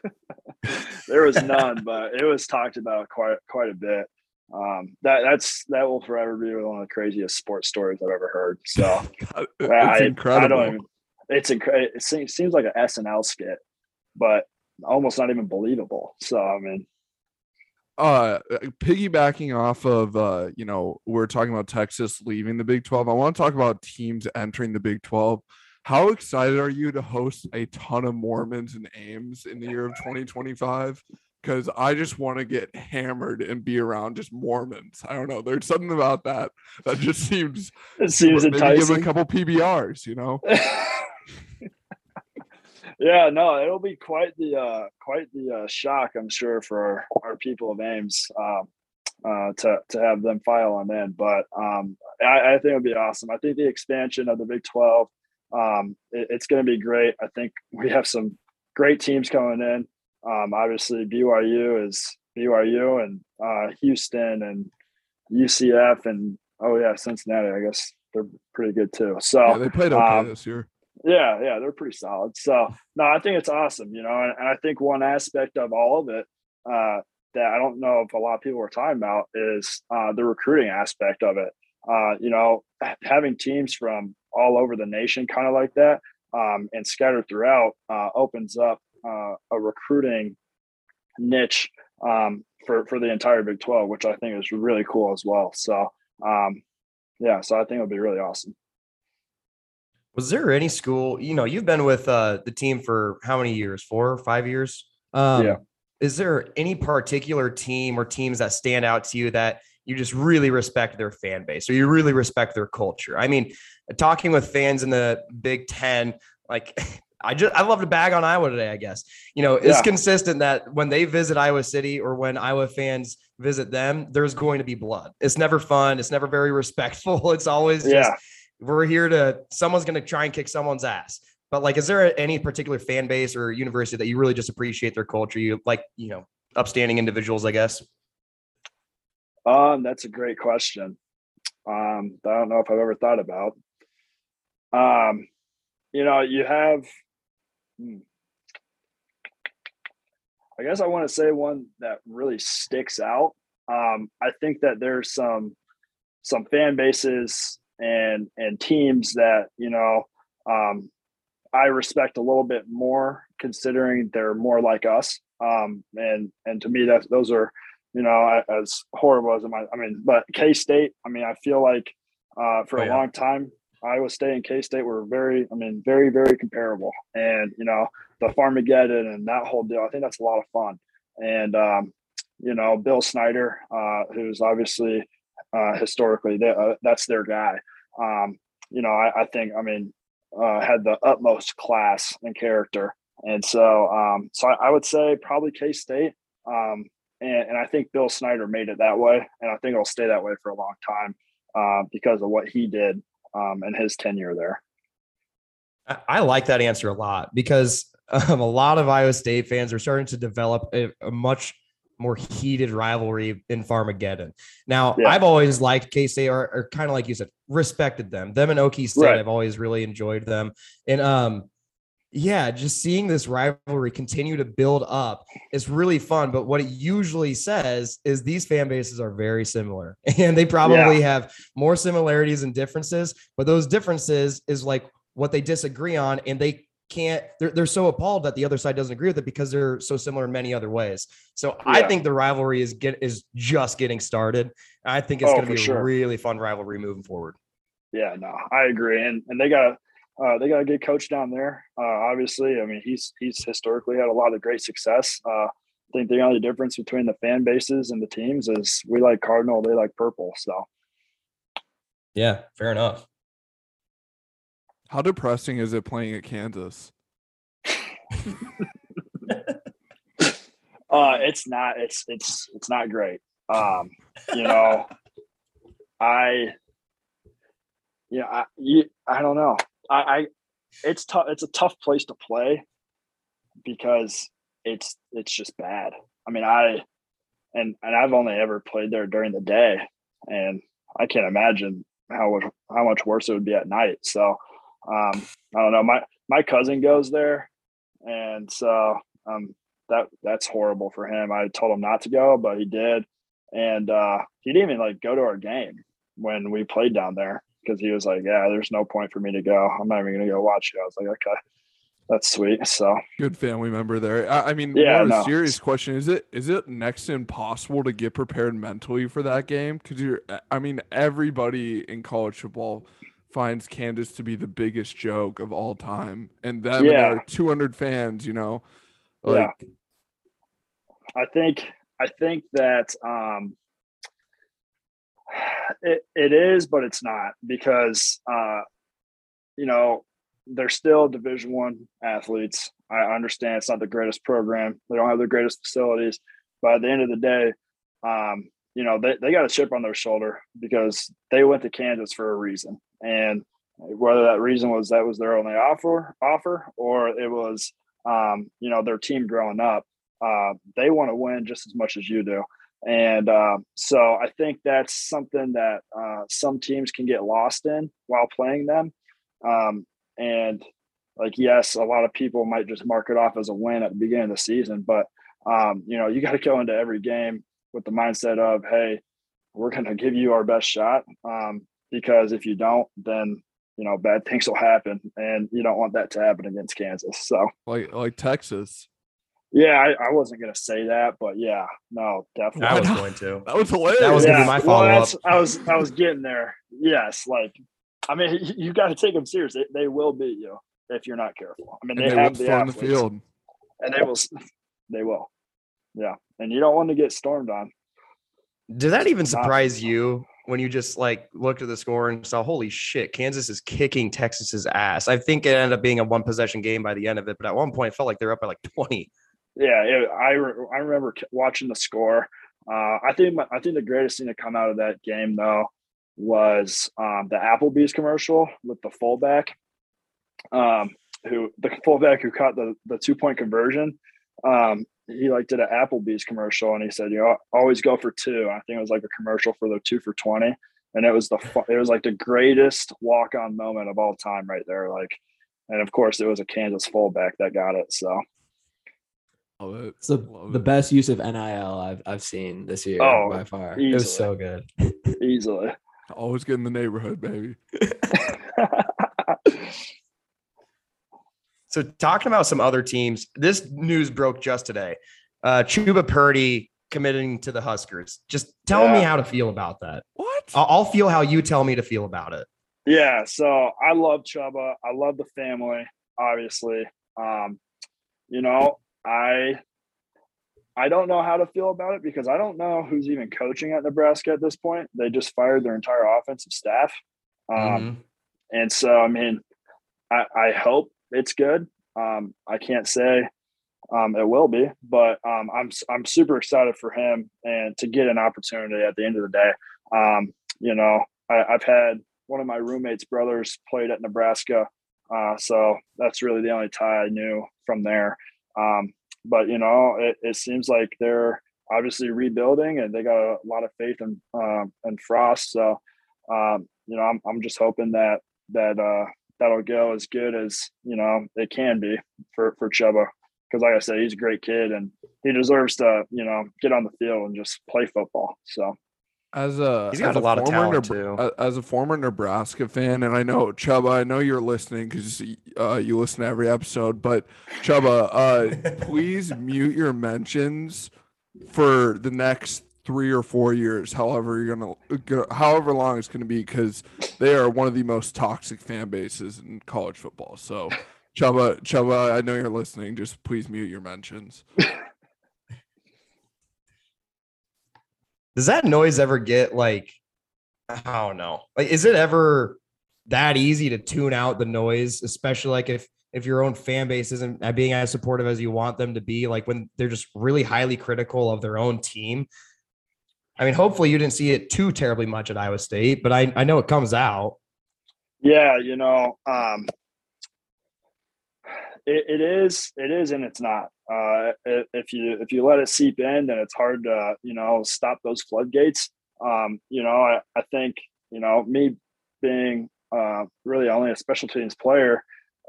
[SPEAKER 2] there was none, but it was talked about quite quite a bit. Um, that that's that will forever be one of the craziest sports stories I've ever heard. So
[SPEAKER 1] it's
[SPEAKER 2] I,
[SPEAKER 1] incredible.
[SPEAKER 2] I don't even. It's incredible. It seems, seems like an SNL skit, but almost not even believable. So I mean,
[SPEAKER 1] uh piggybacking off of uh you know we're talking about texas leaving the big 12 i want to talk about teams entering the big 12 how excited are you to host a ton of mormons and ames in the year of 2025 because i just want to get hammered and be around just mormons. I don't know there's something about that that just seems
[SPEAKER 2] it seems
[SPEAKER 1] maybe give a couple pbrs you know
[SPEAKER 2] yeah, no, it'll be quite the uh, quite the uh, shock, I'm sure, for our, our people of Ames um, uh, to to have them file on in. But um, I, I think it'll be awesome. I think the expansion of the Big Twelve, um, it- it's going to be great. I think we have some great teams coming in. Um, obviously, BYU is BYU, and uh, Houston and UCF, and oh yeah, Cincinnati. I guess they're pretty good too. So
[SPEAKER 1] yeah, they played okay
[SPEAKER 2] um,
[SPEAKER 1] this year
[SPEAKER 2] yeah, yeah, they're pretty solid. So no, I think it's awesome, you know, and, and I think one aspect of all of it uh, that I don't know if a lot of people are talking about is uh, the recruiting aspect of it. Uh, you know, having teams from all over the nation, kind of like that, um, and scattered throughout, uh, opens up uh, a recruiting niche um, for for the entire Big Twelve, which I think is really cool as well. So, um, yeah, so I think it'll be really awesome.
[SPEAKER 3] Was there any school, you know, you've been with uh, the team for how many years? Four or five years? Um,
[SPEAKER 2] Yeah.
[SPEAKER 3] Is there any particular team or teams that stand out to you that you just really respect their fan base or you really respect their culture? I mean, talking with fans in the Big Ten, like I just I love to bag on Iowa today, I guess. You know, it's
[SPEAKER 2] Yeah.
[SPEAKER 3] consistent that when they visit Iowa City or when Iowa fans visit them, there's going to be blood. It's never fun. It's never very respectful. It's always just
[SPEAKER 2] Yeah.
[SPEAKER 3] We're here to someone's going to try and kick someone's ass but like is there any particular fan base or university that you really just appreciate their culture you like you know upstanding individuals i guess
[SPEAKER 2] Um, that's a great question. Um, I don't know if I've ever thought about. Um, you know, you have. hmm. I guess I want to say one that really sticks out. Um, I think that there's some some fan bases and and teams that you know um, I respect a little bit more, considering they're more like us. Um, and and to me, that those are you know, as horrible as it might, I mean, but K State, I mean, I feel like uh, for
[SPEAKER 3] Oh,
[SPEAKER 2] a
[SPEAKER 3] yeah.
[SPEAKER 2] long time, Iowa State and K State were very, I mean, very, very comparable. And, you know, the Farmageddon and that whole deal, I think that's a lot of fun. And, um, you know, Bill Snyder, uh, who's obviously uh, historically, they, uh, that's their guy. Um, you know, I, I think, I mean, uh, had the utmost class and character And so, um, so I, I would say probably K State. Um, and, and I think Bill Snyder made it that way, and I think it'll stay that way for a long time uh, because of what he did um, and his tenure there.
[SPEAKER 3] I, like that answer a lot because um, a lot of Iowa State fans are starting to develop a, a much more heated rivalry in Farmageddon. Now,
[SPEAKER 2] Yeah.
[SPEAKER 3] I've always liked K State, or, or kind of like you said, respected them. Them and Okie State,
[SPEAKER 2] Right.
[SPEAKER 3] I've always really enjoyed them. And um, yeah, just seeing this rivalry continue to build up is really fun. But what it usually says is these fan bases are very similar, and they probably have more similarities and differences. But those differences is like what they disagree on, and they can't. They're they're so appalled that the other side doesn't agree with it because they're so similar in many other ways. So I think the rivalry is get is just getting started. I think it's
[SPEAKER 2] Oh,
[SPEAKER 3] going to be a really fun rivalry moving forward.
[SPEAKER 2] Yeah, no, I agree, and and they got uh, they got a good coach down there. Uh, obviously, I mean he's he's historically had a lot of great success. Uh, I think the only difference between the fan bases and the teams is we like Cardinal, they like purple. So
[SPEAKER 3] Yeah, fair enough.
[SPEAKER 1] How depressing is it playing at Kansas?
[SPEAKER 2] uh, it's not it's it's it's not great. Um, you know, I yeah, I, I don't know. I, I it's tough. It's a tough place to play because it's it's just bad. I mean, I and and I've only ever played there during the day, and I can't imagine how how much worse it would be at night. So um, I don't know. My my cousin goes there, and so um, that that's horrible for him. I told him not to go, but he did, and uh, he didn't even like go to our game when we played down there because he was like, "Yeah, there's no point for me to go. I'm not even gonna go watch you." I was like, "Okay, that's sweet." So
[SPEAKER 1] Good family member there. I, I mean,
[SPEAKER 2] Yeah,
[SPEAKER 1] more
[SPEAKER 2] no.
[SPEAKER 1] serious question is it is it next to impossible to get prepared mentally for that game? Because you're, I mean, everybody in college football finds Kansas to be the biggest joke of all time, and them and
[SPEAKER 2] Yeah.
[SPEAKER 1] their 200 fans. You know,
[SPEAKER 2] Yeah. I think I think that um, it it is, but it's not because uh, you know they're still Division One athletes. I understand it's not the greatest program. They don't have the greatest facilities, but at the end of the day, um, you know they, they got a chip on their shoulder because they went to Kansas for a reason, and whether that reason was that was their only offer offer or it was um, you know their team growing up uh, they want to win just as much as you do. And uh, so I think that's something that uh, some teams can get lost in while playing them. Um, and like, yes, a lot of people might just mark it off as a win at the beginning of the season, but um, you know, you got to go into every game with the mindset of, hey, we're going to give you our best shot. Um, because if you don't, then you know bad things will happen, and you don't want that to happen against Kansas. So.
[SPEAKER 1] like like Texas.
[SPEAKER 2] Yeah, I, I wasn't gonna say that, but yeah, no, definitely.
[SPEAKER 3] I was going to.
[SPEAKER 1] That was hilarious.
[SPEAKER 3] That was gonna be my
[SPEAKER 2] well,
[SPEAKER 3] follow-up.
[SPEAKER 2] I was I was getting there. Yes, like I mean, you, you got to take them serious. They, they will beat you if you're not careful. I mean, they,
[SPEAKER 1] they
[SPEAKER 2] have the
[SPEAKER 1] storm the field.
[SPEAKER 2] and they will. They will. Yeah, and you don't want to get stormed on.
[SPEAKER 3] Did that even
[SPEAKER 2] Not-
[SPEAKER 3] surprise you when you just like looked at the score and saw, holy shit, Kansas is kicking Texas's ass? I think it ended up being a one possession game by the end of it, but at one point it felt like they're up by like 20.
[SPEAKER 2] Yeah, it, I re- I remember watching the score. Uh, I think my, I think the greatest thing to come out of that game though was um, the Applebee's commercial with the fullback, um, who the fullback who caught the the two point conversion. Um, he like did an Applebee's commercial and he said, you know, always go for two. I think it was like a commercial for the two for twenty, and it was the fu- it was like the greatest walk on moment of all time right there. Like, and of course it was a Kansas fullback that got it. So.
[SPEAKER 1] Love it.
[SPEAKER 5] It's the,
[SPEAKER 1] Love
[SPEAKER 5] the
[SPEAKER 1] it.
[SPEAKER 5] best use of NIL I've I've seen this year
[SPEAKER 2] Oh,
[SPEAKER 5] by far. It was so good.
[SPEAKER 2] easily.
[SPEAKER 1] Always get in the neighborhood, baby.
[SPEAKER 3] So talking about some other teams, this news broke just today. Uh Chubba Purdy committing to the Huskers. Just tell me how to feel about that.
[SPEAKER 1] What?
[SPEAKER 3] I'll, feel how you tell me to feel about it.
[SPEAKER 2] yeah, so I love Chubba. I love the family, obviously. Um, you know, I I don't know how to feel about it because I don't know who's even coaching at Nebraska at this point. They just fired their entire offensive staff. Um,
[SPEAKER 3] Mhm.
[SPEAKER 2] And so, I mean, I, I hope it's good. Um, I can't say um, it will be, but um, I'm I'm super excited for him and to get an opportunity at the end of the day. Um, you know, I, have had one of my roommates' brothers played at Nebraska, uh, so that's really the only tie I knew from there. Um, but you know, it, it, seems like they're obviously rebuilding and they got a lot of faith in um, in Frost. So um, you know, I'm I'm just hoping that that uh, that'll go as good as you know it can be for for Chubba. because like I said, he's a great kid and he deserves to, you know, get on the field and just play football. So
[SPEAKER 1] as a
[SPEAKER 3] he's got
[SPEAKER 1] as
[SPEAKER 3] a, lot of talent
[SPEAKER 1] Nebra-
[SPEAKER 3] too.
[SPEAKER 1] As a former Nebraska fan, and I know Chubba, I know you're listening because uh, you listen to every episode. But Chubba, uh, please mute your mentions for the next three or four years, however you're gonna, however long it's gonna be, because they are one of the most toxic fan bases in college football. So Chubba, Chubba, I know you're listening. Just please mute your mentions.
[SPEAKER 3] Does that noise ever get like, I don't know, like, is it ever that easy to tune out the noise, especially like if if your own fan base isn't being as supportive as you want them to be, like when they're just really highly critical of their own team. I mean, hopefully you didn't see it too terribly much at Iowa State, but I, I know it comes out.
[SPEAKER 2] Yeah, you know, um, it, it is, it is, and it's not. Uh, if you if you let it seep in, then it's hard to you know stop those floodgates. Um, you know, I, I think you know me being uh, really only a special teams player.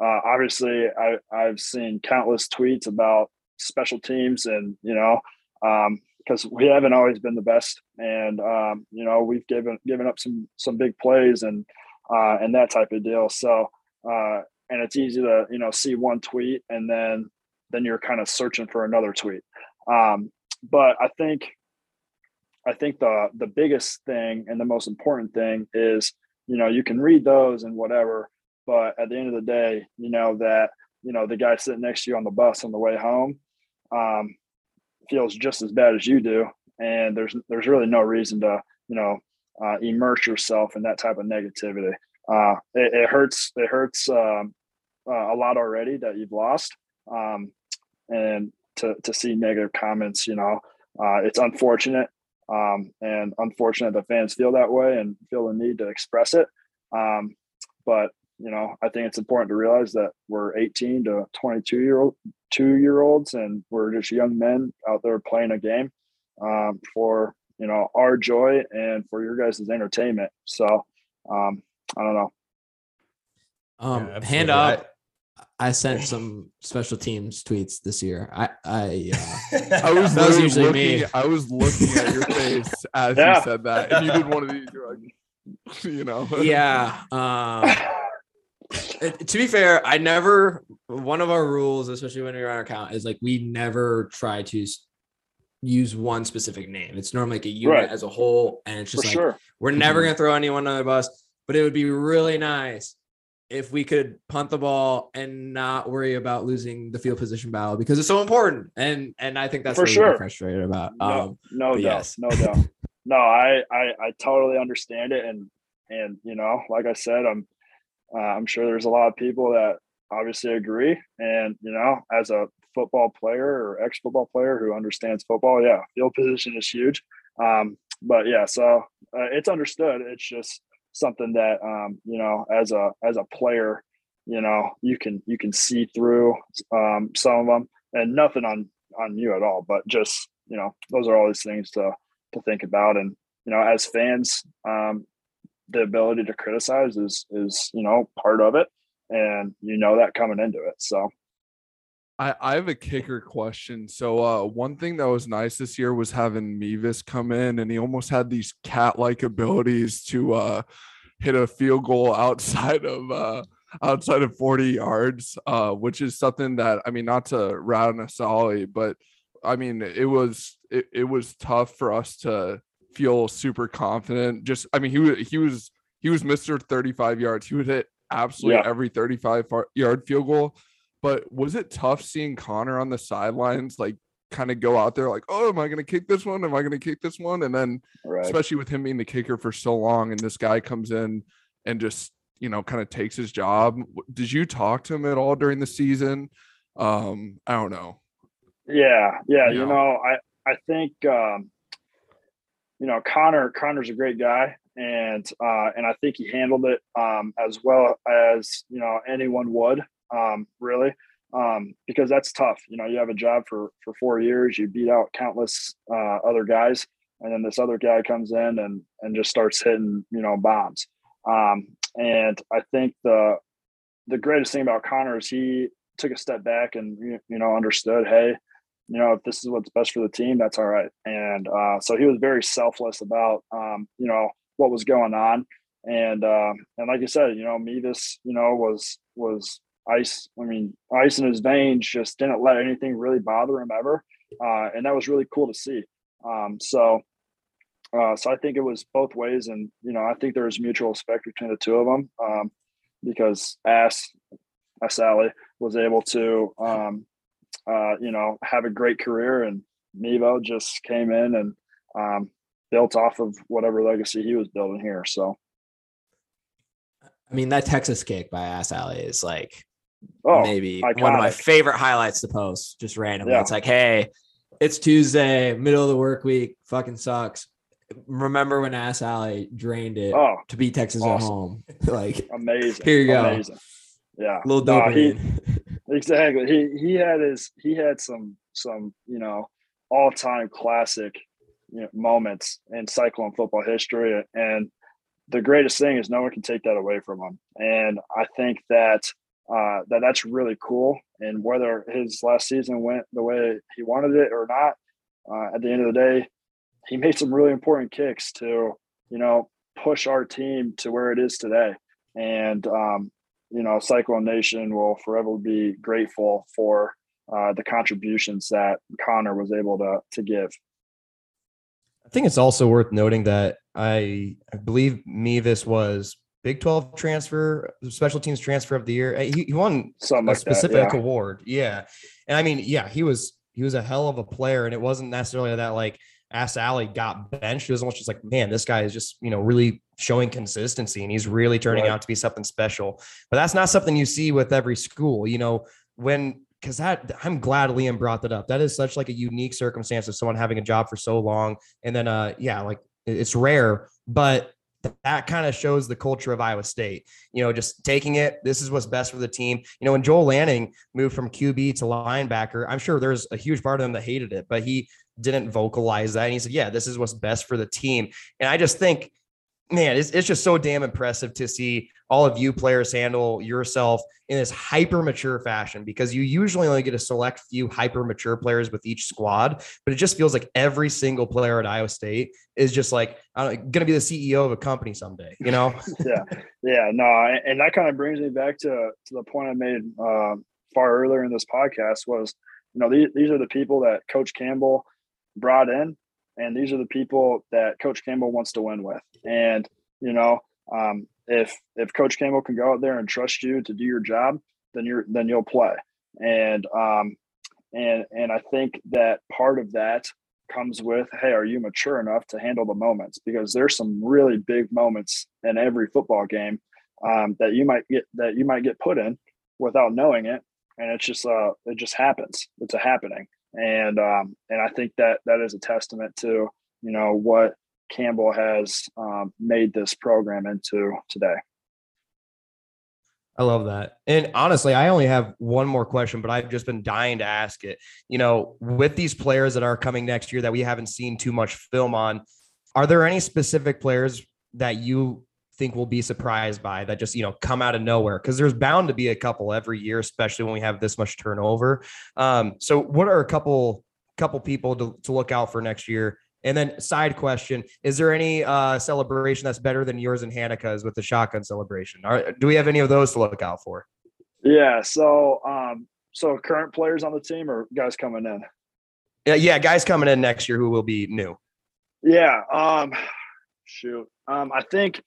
[SPEAKER 2] Uh, obviously, I, I've seen countless tweets about special teams, and you know, because we haven't always been the best, and um, you know, we've given given up some some big plays and uh, and that type of deal. So uh, and it's easy to you know see one tweet and then then you're kind of searching for another tweet um, but i think i think the the biggest thing and the most important thing is you know you can read those and whatever but at the end of the day you know that you know the guy sitting next to you on the bus on the way home um, feels just as bad as you do and there's there's really no reason to you know uh, immerse yourself in that type of negativity uh, it, it, hurts it hurts um, uh, a lot already that you've lost. Um, and to, to see negative comments, you know, uh, it's unfortunate. Um, and unfortunate that fans feel that way and feel the need to express it. Um, but you know, I think it's important to realize that we're 18 to 22 year old, two year olds, and we're just young men out there playing a game um, for you know our joy and for your guys' entertainment. So um, I don't know.
[SPEAKER 5] Um, yeah, hand up. I sent some special teams tweets this year. I I uh,
[SPEAKER 1] I was, that was usually looking, me. I was looking at your face as yeah. you said that, and you did one of these. You're like, you know.
[SPEAKER 5] Yeah. Um, it, to be fair, I never. One of our rules, especially when you're on our account, is like we never try to use one specific name. It's normally like a unit right. as a whole, and it's just For like sure. we're never mm-hmm. gonna throw anyone under the bus. But it would be really nice if we could punt the ball and not worry about losing the field position battle because it's so important. And and I think that's
[SPEAKER 2] for sure
[SPEAKER 5] frustrated about.
[SPEAKER 2] No, um, no doubt, yes. no doubt. No, I, I I totally understand it, and and you know, like I said, I'm uh, I'm sure there's a lot of people that obviously agree, and you know, as a football player or ex football player who understands football, yeah, field position is huge. Um, but yeah, so uh, it's understood. It's just something that um, you know as a as a player you know you can you can see through um, some of them and nothing on on you at all but just you know those are all these things to to think about and you know as fans um, the ability to criticize is is you know part of it and you know that coming into it so
[SPEAKER 1] I, I have a kicker question. So uh, one thing that was nice this year was having Mevis come in, and he almost had these cat-like abilities to uh, hit a field goal outside of uh, outside of 40 yards, uh, which is something that I mean, not to rat on Assalley, but I mean, it was it, it was tough for us to feel super confident. Just I mean, he was he was he was Mr. 35 yards. He would hit absolutely yeah. every 35 yard field goal but was it tough seeing Connor on the sidelines, like kind of go out there like, oh, am I going to kick this one? Am I going to kick this one? And then, right. especially with him being the kicker for so long, and this guy comes in and just you know, kind of takes his job. Did you talk to him at all during the season? Um, I don't know.
[SPEAKER 2] Yeah, yeah. You
[SPEAKER 1] Yeah.
[SPEAKER 2] know, I I think um, you know Connor Connor's a great guy, and uh, and I think he handled it um, as well as you know anyone would um, really um, because that's tough. You know, you have a job for for four years, you beat out countless uh, other guys, and then this other guy comes in and and just starts hitting you know bombs. Um, and I think the the greatest thing about Connor is he took a step back and you you know understood, hey, you know, if this is what's best for the team, that's all right. And uh, so he was very selfless about, um, you know, what was going on. And um, and like I said, you know, Mevis, you know, was was ice. I mean, ice in his veins. Just didn't let anything really bother him ever. Uh, and that was really cool to see. Um, so. Uh, so I think it was both ways, and you know I think there was mutual respect between the two of them um, because Ass, Assalley was able to um, uh, you know, have a great career. And Nevo just came in and um, built off of whatever legacy he was building here. So,
[SPEAKER 5] I mean, that Texas kick by Assalley is like
[SPEAKER 2] oh,
[SPEAKER 5] maybe one of my favorite highlights to post just randomly.
[SPEAKER 2] Yeah.
[SPEAKER 5] It's like, hey, it's Tuesday, middle of the work week, fucking sucks. Remember when Assalley drained it
[SPEAKER 2] oh,
[SPEAKER 5] to beat Texas at home? like,
[SPEAKER 2] amazing.
[SPEAKER 5] Here you go.
[SPEAKER 2] Amazing. Yeah.
[SPEAKER 5] little
[SPEAKER 2] No, he-
[SPEAKER 5] dopamine.
[SPEAKER 2] Exactly. He he had his he had some some you know all time classic you know, moments in Cyclone football history, and the greatest thing is no one can take that away from him. And I think that uh, that that's really cool. And whether his last season went the way he wanted it or not, uh, at the end of the day, he made some really important kicks to you know push our team to where it is today. And um, you know, Cyclone Nation will forever be grateful for uh, the contributions that Connor was able to to give.
[SPEAKER 3] I think it's also worth noting that I, I believe Mevis was Big 12 transfer, special teams transfer of the year. He, he won
[SPEAKER 2] Something
[SPEAKER 3] a
[SPEAKER 2] like
[SPEAKER 3] specific
[SPEAKER 2] that.
[SPEAKER 3] award. Yeah. And I mean, yeah, he was he was a hell of a player. And it wasn't necessarily that like Assalley got benched. It was almost just like, man, this guy is just, you know, really showing consistency and he's really turning
[SPEAKER 2] Right.
[SPEAKER 3] out to be something special. But that's not something you see with every school, you know, when because that I'm glad Liam brought that up. That is such like a unique circumstance of someone having a job for so long. And then uh yeah, like it's rare, but that kind of shows the culture of Iowa State. You know, just taking it. This is what's best for the team. You know, when Joel Lanning moved from QB to linebacker, I'm sure there's a huge part of them that hated it, but he didn't vocalize that. And he said, "Yeah, this is what's best for the team." And I just think, man, it's, it's just so damn impressive to see all of you players handle yourself in this hyper mature fashion because you usually only get a select few hyper mature players with each squad, but it just feels like every single player at Iowa State is just like I don't going to be the CEO of a company someday, you know?
[SPEAKER 2] yeah, yeah, no, and that kind of brings me back to to the point I made uh, far earlier in this podcast was, you know, these these are the people that Coach Campbell brought in, and these are the people that Coach Campbell wants to win with, and you know, um, if if Coach Campbell can go out there and trust you to do your job, then you're then you'll play, and um, and and I think that part of that comes with hey are you mature enough to handle the moments? Because there's some really big moments in every football game um, that you might get that you might get put in without knowing it. And it's just uh it just happens. It's a happening and um and i think that that is a testament to you know what campbell has um, made this program into today
[SPEAKER 3] I love that. And honestly, I only have one more question, but I've just been dying to ask it. You know, with these players that are coming next year that we haven't seen too much film on, are there any specific players that you think we'll be surprised by that just, you know, come out of nowhere? Because there's bound to be a couple every year, especially when we have this much turnover. Um, so what are a couple couple people to, to look out for next year? And then side question, is there any uh, celebration that's better than yours and Hanika's with the shotgun celebration? Are, do we have any of those to look out for?
[SPEAKER 2] yeah so um so current players on the team or guys coming in
[SPEAKER 3] Yeah, yeah, guys coming in next year who will be new.
[SPEAKER 2] Yeah. Um, shoot. Um, I think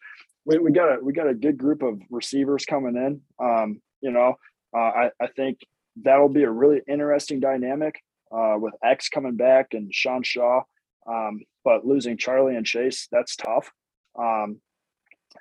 [SPEAKER 2] we, we got a we got a good group of receivers coming in. Um, you know, uh, I I think that'll be a really interesting dynamic uh, with X coming back and Sean Shaw. Um, but losing Charlie and Chase, that's tough. Um,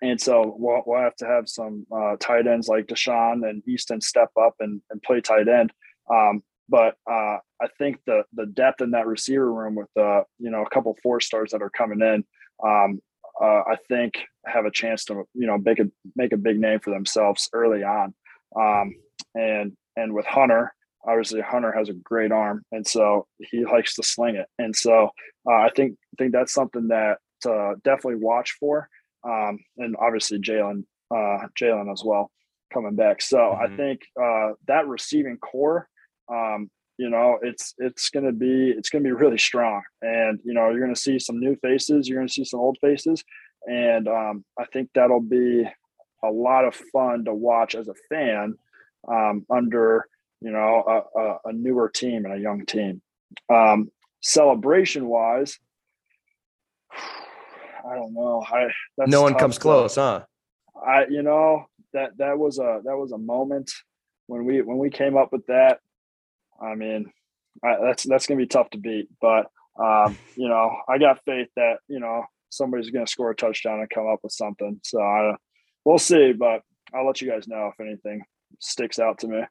[SPEAKER 2] and so we'll, we'll have to have some uh, tight ends like Deshaun and Easton step up and, and play tight end. Um, but uh, I think the the depth in that receiver room with uh, you know a couple four stars that are coming in, um, uh, I think have a chance to you know make a make a big name for themselves early on. Um, and and with Hunter, obviously Hunter has a great arm, and so he likes to sling it. And so uh, I think I think that's something that to definitely watch for. Um, and obviously Jalen uh, Jalen as well coming back. So mm-hmm. I think uh, that receiving core, um, you know, it's it's going to be it's going to be really strong. And you know, you're going to see some new faces, you're going to see some old faces, and um, I think that'll be a lot of fun to watch as a fan um, under you know a, a, a, newer team and a young team. Um, celebration wise, I don't know. I
[SPEAKER 3] no one comes close, huh?
[SPEAKER 2] I you know that that was a that was a moment when we when we came up with that. I mean, I, that's that's gonna be tough to beat, but um, you know, I got faith that you know somebody's gonna score a touchdown and come up with something. So I, we'll see, but I'll let you guys know if anything sticks out to me.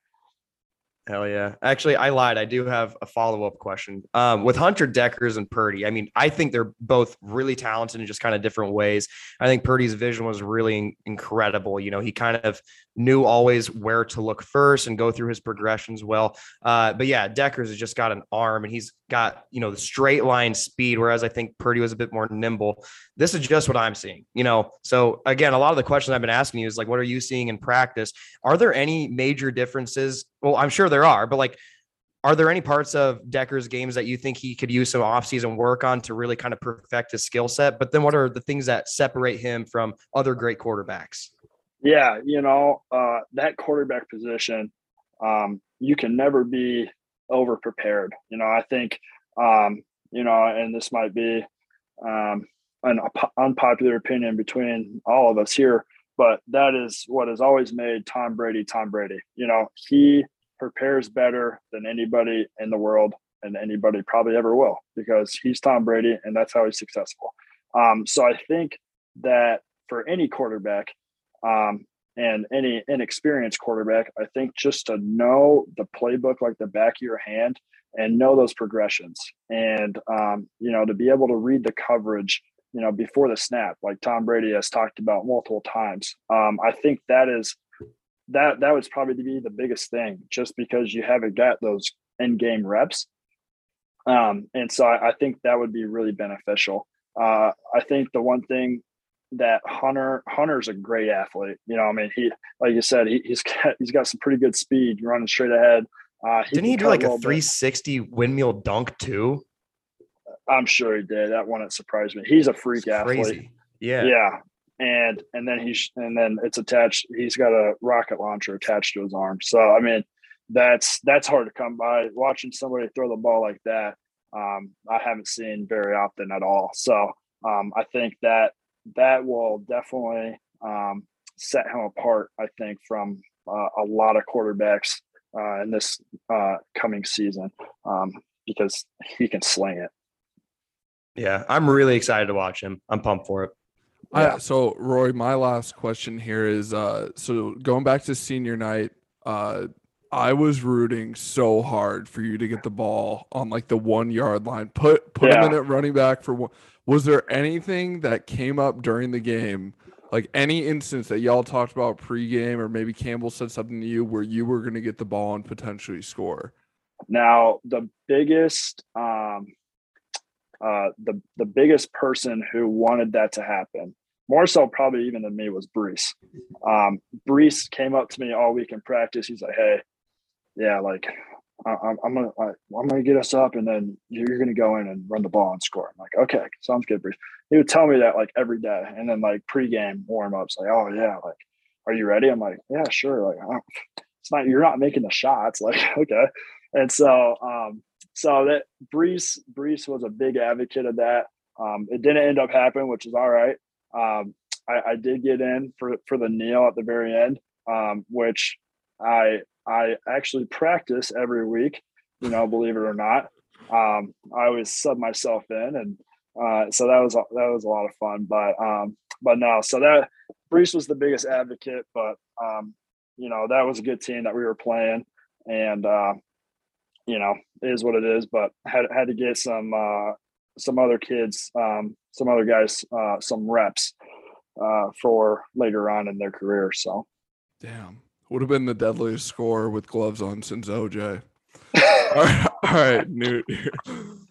[SPEAKER 3] Hell yeah. Actually, I lied. I do have a follow up question. Um, with Hunter Dekkers and Purdy, I mean, I think they're both really talented in just kind of different ways. I think Purdy's vision was really incredible. You know, he kind of knew always where to look first and go through his progressions well. Uh, but yeah, Deckers has just got an arm and he's got, you know, the straight line speed, whereas I think Purdy was a bit more nimble. This is just what I'm seeing, you know. So again, a lot of the questions I've been asking you is like, what are you seeing in practice? Are there any major differences? Well, I'm sure there are, but like, are there any parts of Dekkers' games that you think he could use some offseason work on to really kind of perfect his skill set? But then what are the things that separate him from other great quarterbacks?
[SPEAKER 2] Yeah, you know, uh, that quarterback position, um, you can never be over prepared. You know, I think, um, you know, and this might be um, an unpopular opinion between all of us here, but that is what has always made Tom Brady Tom Brady. You know, he prepares better than anybody in the world and anybody probably ever will because he's Tom Brady and that's how he's successful. Um, so I think that for any quarterback, um, and any inexperienced quarterback, I think just to know the playbook like the back of your hand and know those progressions and um, you know to be able to read the coverage you know before the snap like tom brady has talked about multiple times um, i think that is that that would probably to be the biggest thing just because you haven't got those end game reps um, and so I, I, think that would be really beneficial uh, i think the one thing that Hunter Hunter's a great athlete. You know, I mean, he like you said, he, he's got he's got some pretty good speed running straight ahead.
[SPEAKER 3] Uh, he Didn't he do like a, a 360 bit. windmill dunk too?
[SPEAKER 2] I'm sure he did. That one it surprised me. He's a freak athlete.
[SPEAKER 3] Yeah.
[SPEAKER 2] Yeah. And and then he's and then it's attached. He's got a rocket launcher attached to his arm. So I mean, that's that's hard to come by. Watching somebody throw the ball like that, um, I haven't seen very often at all. So um, I think that that will definitely um, set him apart, I think, from uh, a lot of quarterbacks uh, in this uh, coming season um, because he can sling it.
[SPEAKER 3] Yeah, I'm really excited to watch him. I'm pumped for it.
[SPEAKER 1] Yeah. so Roy, my last question here is uh so going back to senior night, uh I was rooting so hard for you to get the ball on like the one yard line. Put put yeah. him in at running back for one. Was there anything that came up during the game, like any instance that y'all talked about pregame, or maybe Campbell said something to you where you were going to get the ball and potentially score?
[SPEAKER 2] Now, the biggest, um, uh, the the biggest person who wanted that to happen, more so probably even than me, was Breece. Um, Breece came up to me all week in practice. He's like, "Hey, yeah, like I, am gonna I, am gonna get us up, and then you're gonna go in and run the ball and score. I'm like, okay, sounds good, Breece. He would tell me that like every day, and then like pregame warm ups, like, oh yeah, like, are you ready? I'm like, yeah, sure. Like, it's not you're not making the shots, like, okay. And so, um, so that Breece Breece was a big advocate of that. Um, it didn't end up happening, which is all right. Um, I, I did get in for for the kneel at the very end, um, which I I actually practice every week, you know, believe it or not. Um, I always sub myself in, and uh, so that was that was a lot of fun. But um, but no, so that Breece was the biggest advocate, but um, you know that was a good team that we were playing, and uh, you know is what it is. But had had to get some uh, some other kids, um, some other guys, uh, some reps uh, for later on in their career. So
[SPEAKER 1] Damn. Would have been the deadliest score with gloves on since OJ. all right, all right Newt.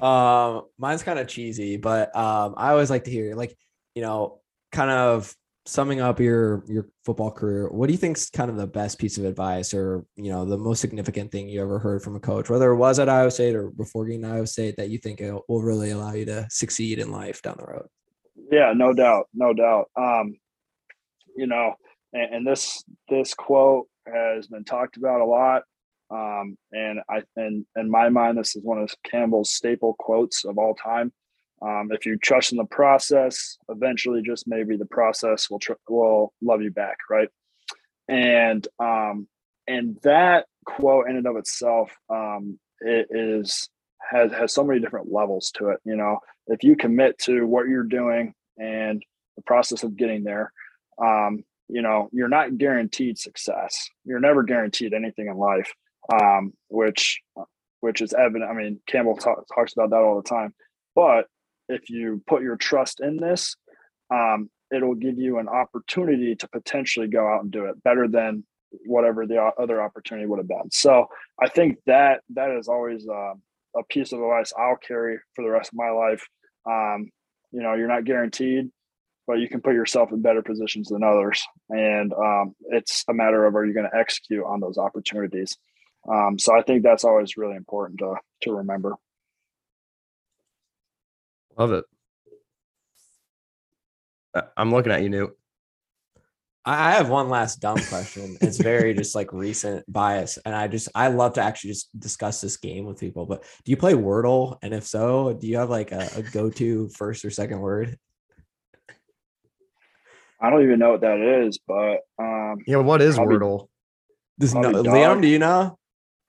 [SPEAKER 5] Um, mine's kind of cheesy, but um, I always like to hear like, you know, kind of summing up your your football career. What do you think's kind of the best piece of advice, or you know, the most significant thing you ever heard from a coach, whether it was at Iowa State or before getting to Iowa State, that you think will really allow you to succeed in life down the road?
[SPEAKER 2] Yeah, no doubt, no doubt. Um, you know, and, and this this quote has been talked about a lot. Um, and I and in my mind, this is one of Campbell's staple quotes of all time. Um, if you trust in the process, eventually, just maybe the process will tr- will love you back, right? And um, and that quote in and of itself, um, it is has has so many different levels to it. You know, if you commit to what you're doing and the process of getting there, um, you know, you're not guaranteed success. You're never guaranteed anything in life um, which which is evident. I mean, Campbell talk, talks about that all the time. But if you put your trust in this, um, it'll give you an opportunity to potentially go out and do it better than whatever the other opportunity would have been. So I think that that is always uh, a piece of advice I'll carry for the rest of my life. Um, you know, you're not guaranteed, but you can put yourself in better positions than others, and um, it's a matter of are you going to execute on those opportunities. Um, so I think that's always really important to to remember.
[SPEAKER 3] Love it. I'm looking at you, Newt.
[SPEAKER 5] I have one last dumb question. It's very just like recent bias, and I just I love to actually just discuss this game with people. But do you play Wordle? And if so, do you have like a, a go-to first or second word?
[SPEAKER 2] I don't even know what that is, but um,
[SPEAKER 3] yeah, what is
[SPEAKER 2] probably,
[SPEAKER 3] Wordle?
[SPEAKER 5] Does no, Liam, do you know?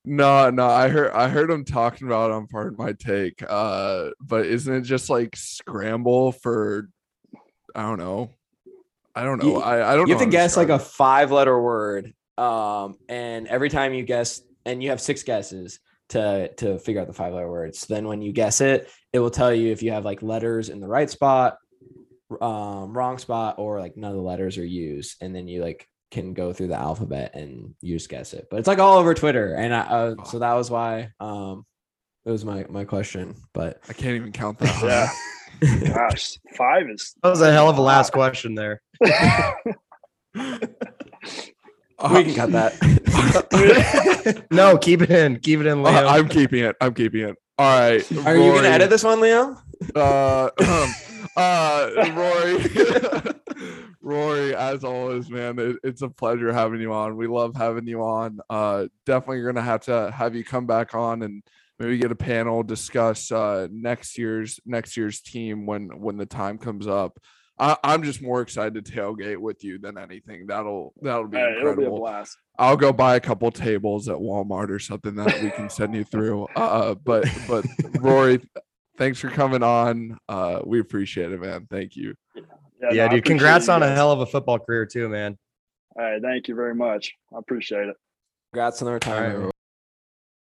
[SPEAKER 1] No, no, I heard I heard him talking about on part of my take. Uh, but isn't it just like scramble for I don't know. I don't know.
[SPEAKER 5] You,
[SPEAKER 1] I, I don't
[SPEAKER 5] You have
[SPEAKER 1] to
[SPEAKER 5] guess like a five letter word. Um, and every time you guess, and you have six guesses to to figure out the five letter words. Then when you guess it, it will tell you if you have like letters in the right spot, um, wrong spot, or like none of the letters are used. And then you like can go through the alphabet and you just guess it. But it's like all over Twitter, and I, uh, so that was why um, it was my my question. But
[SPEAKER 1] I can't even count that.
[SPEAKER 2] yeah, gosh, five is
[SPEAKER 3] That was a hell of a last question there.
[SPEAKER 5] we can cut that.
[SPEAKER 3] no, keep it in. Keep it in,
[SPEAKER 1] Uh,
[SPEAKER 3] Leo.
[SPEAKER 1] I'm keeping it. I'm keeping it. All right.
[SPEAKER 5] Are you gonna edit this one, Leo?
[SPEAKER 1] Uh, uh, Rory, Rory, as always, man, it, it's a pleasure having you on. We love having you on. Uh, definitely gonna have to have you come back on and maybe get a panel discuss uh next year's next year's team when when the time comes up. I, I'm just more excited to tailgate with you than anything. That'll that'll be
[SPEAKER 2] Hey, it'll be a blast.
[SPEAKER 1] I'll go buy a couple tables at Walmart or something that we can send you through. Uh, but but Rory, thanks for coming on. Uh, we appreciate it, man. Thank you.
[SPEAKER 2] No,
[SPEAKER 3] yeah,
[SPEAKER 2] I
[SPEAKER 3] dude. Congrats on a hell of a football career too, man.
[SPEAKER 2] All right, thank you very much. I appreciate it.
[SPEAKER 5] Congrats on the retirement.
[SPEAKER 1] All right.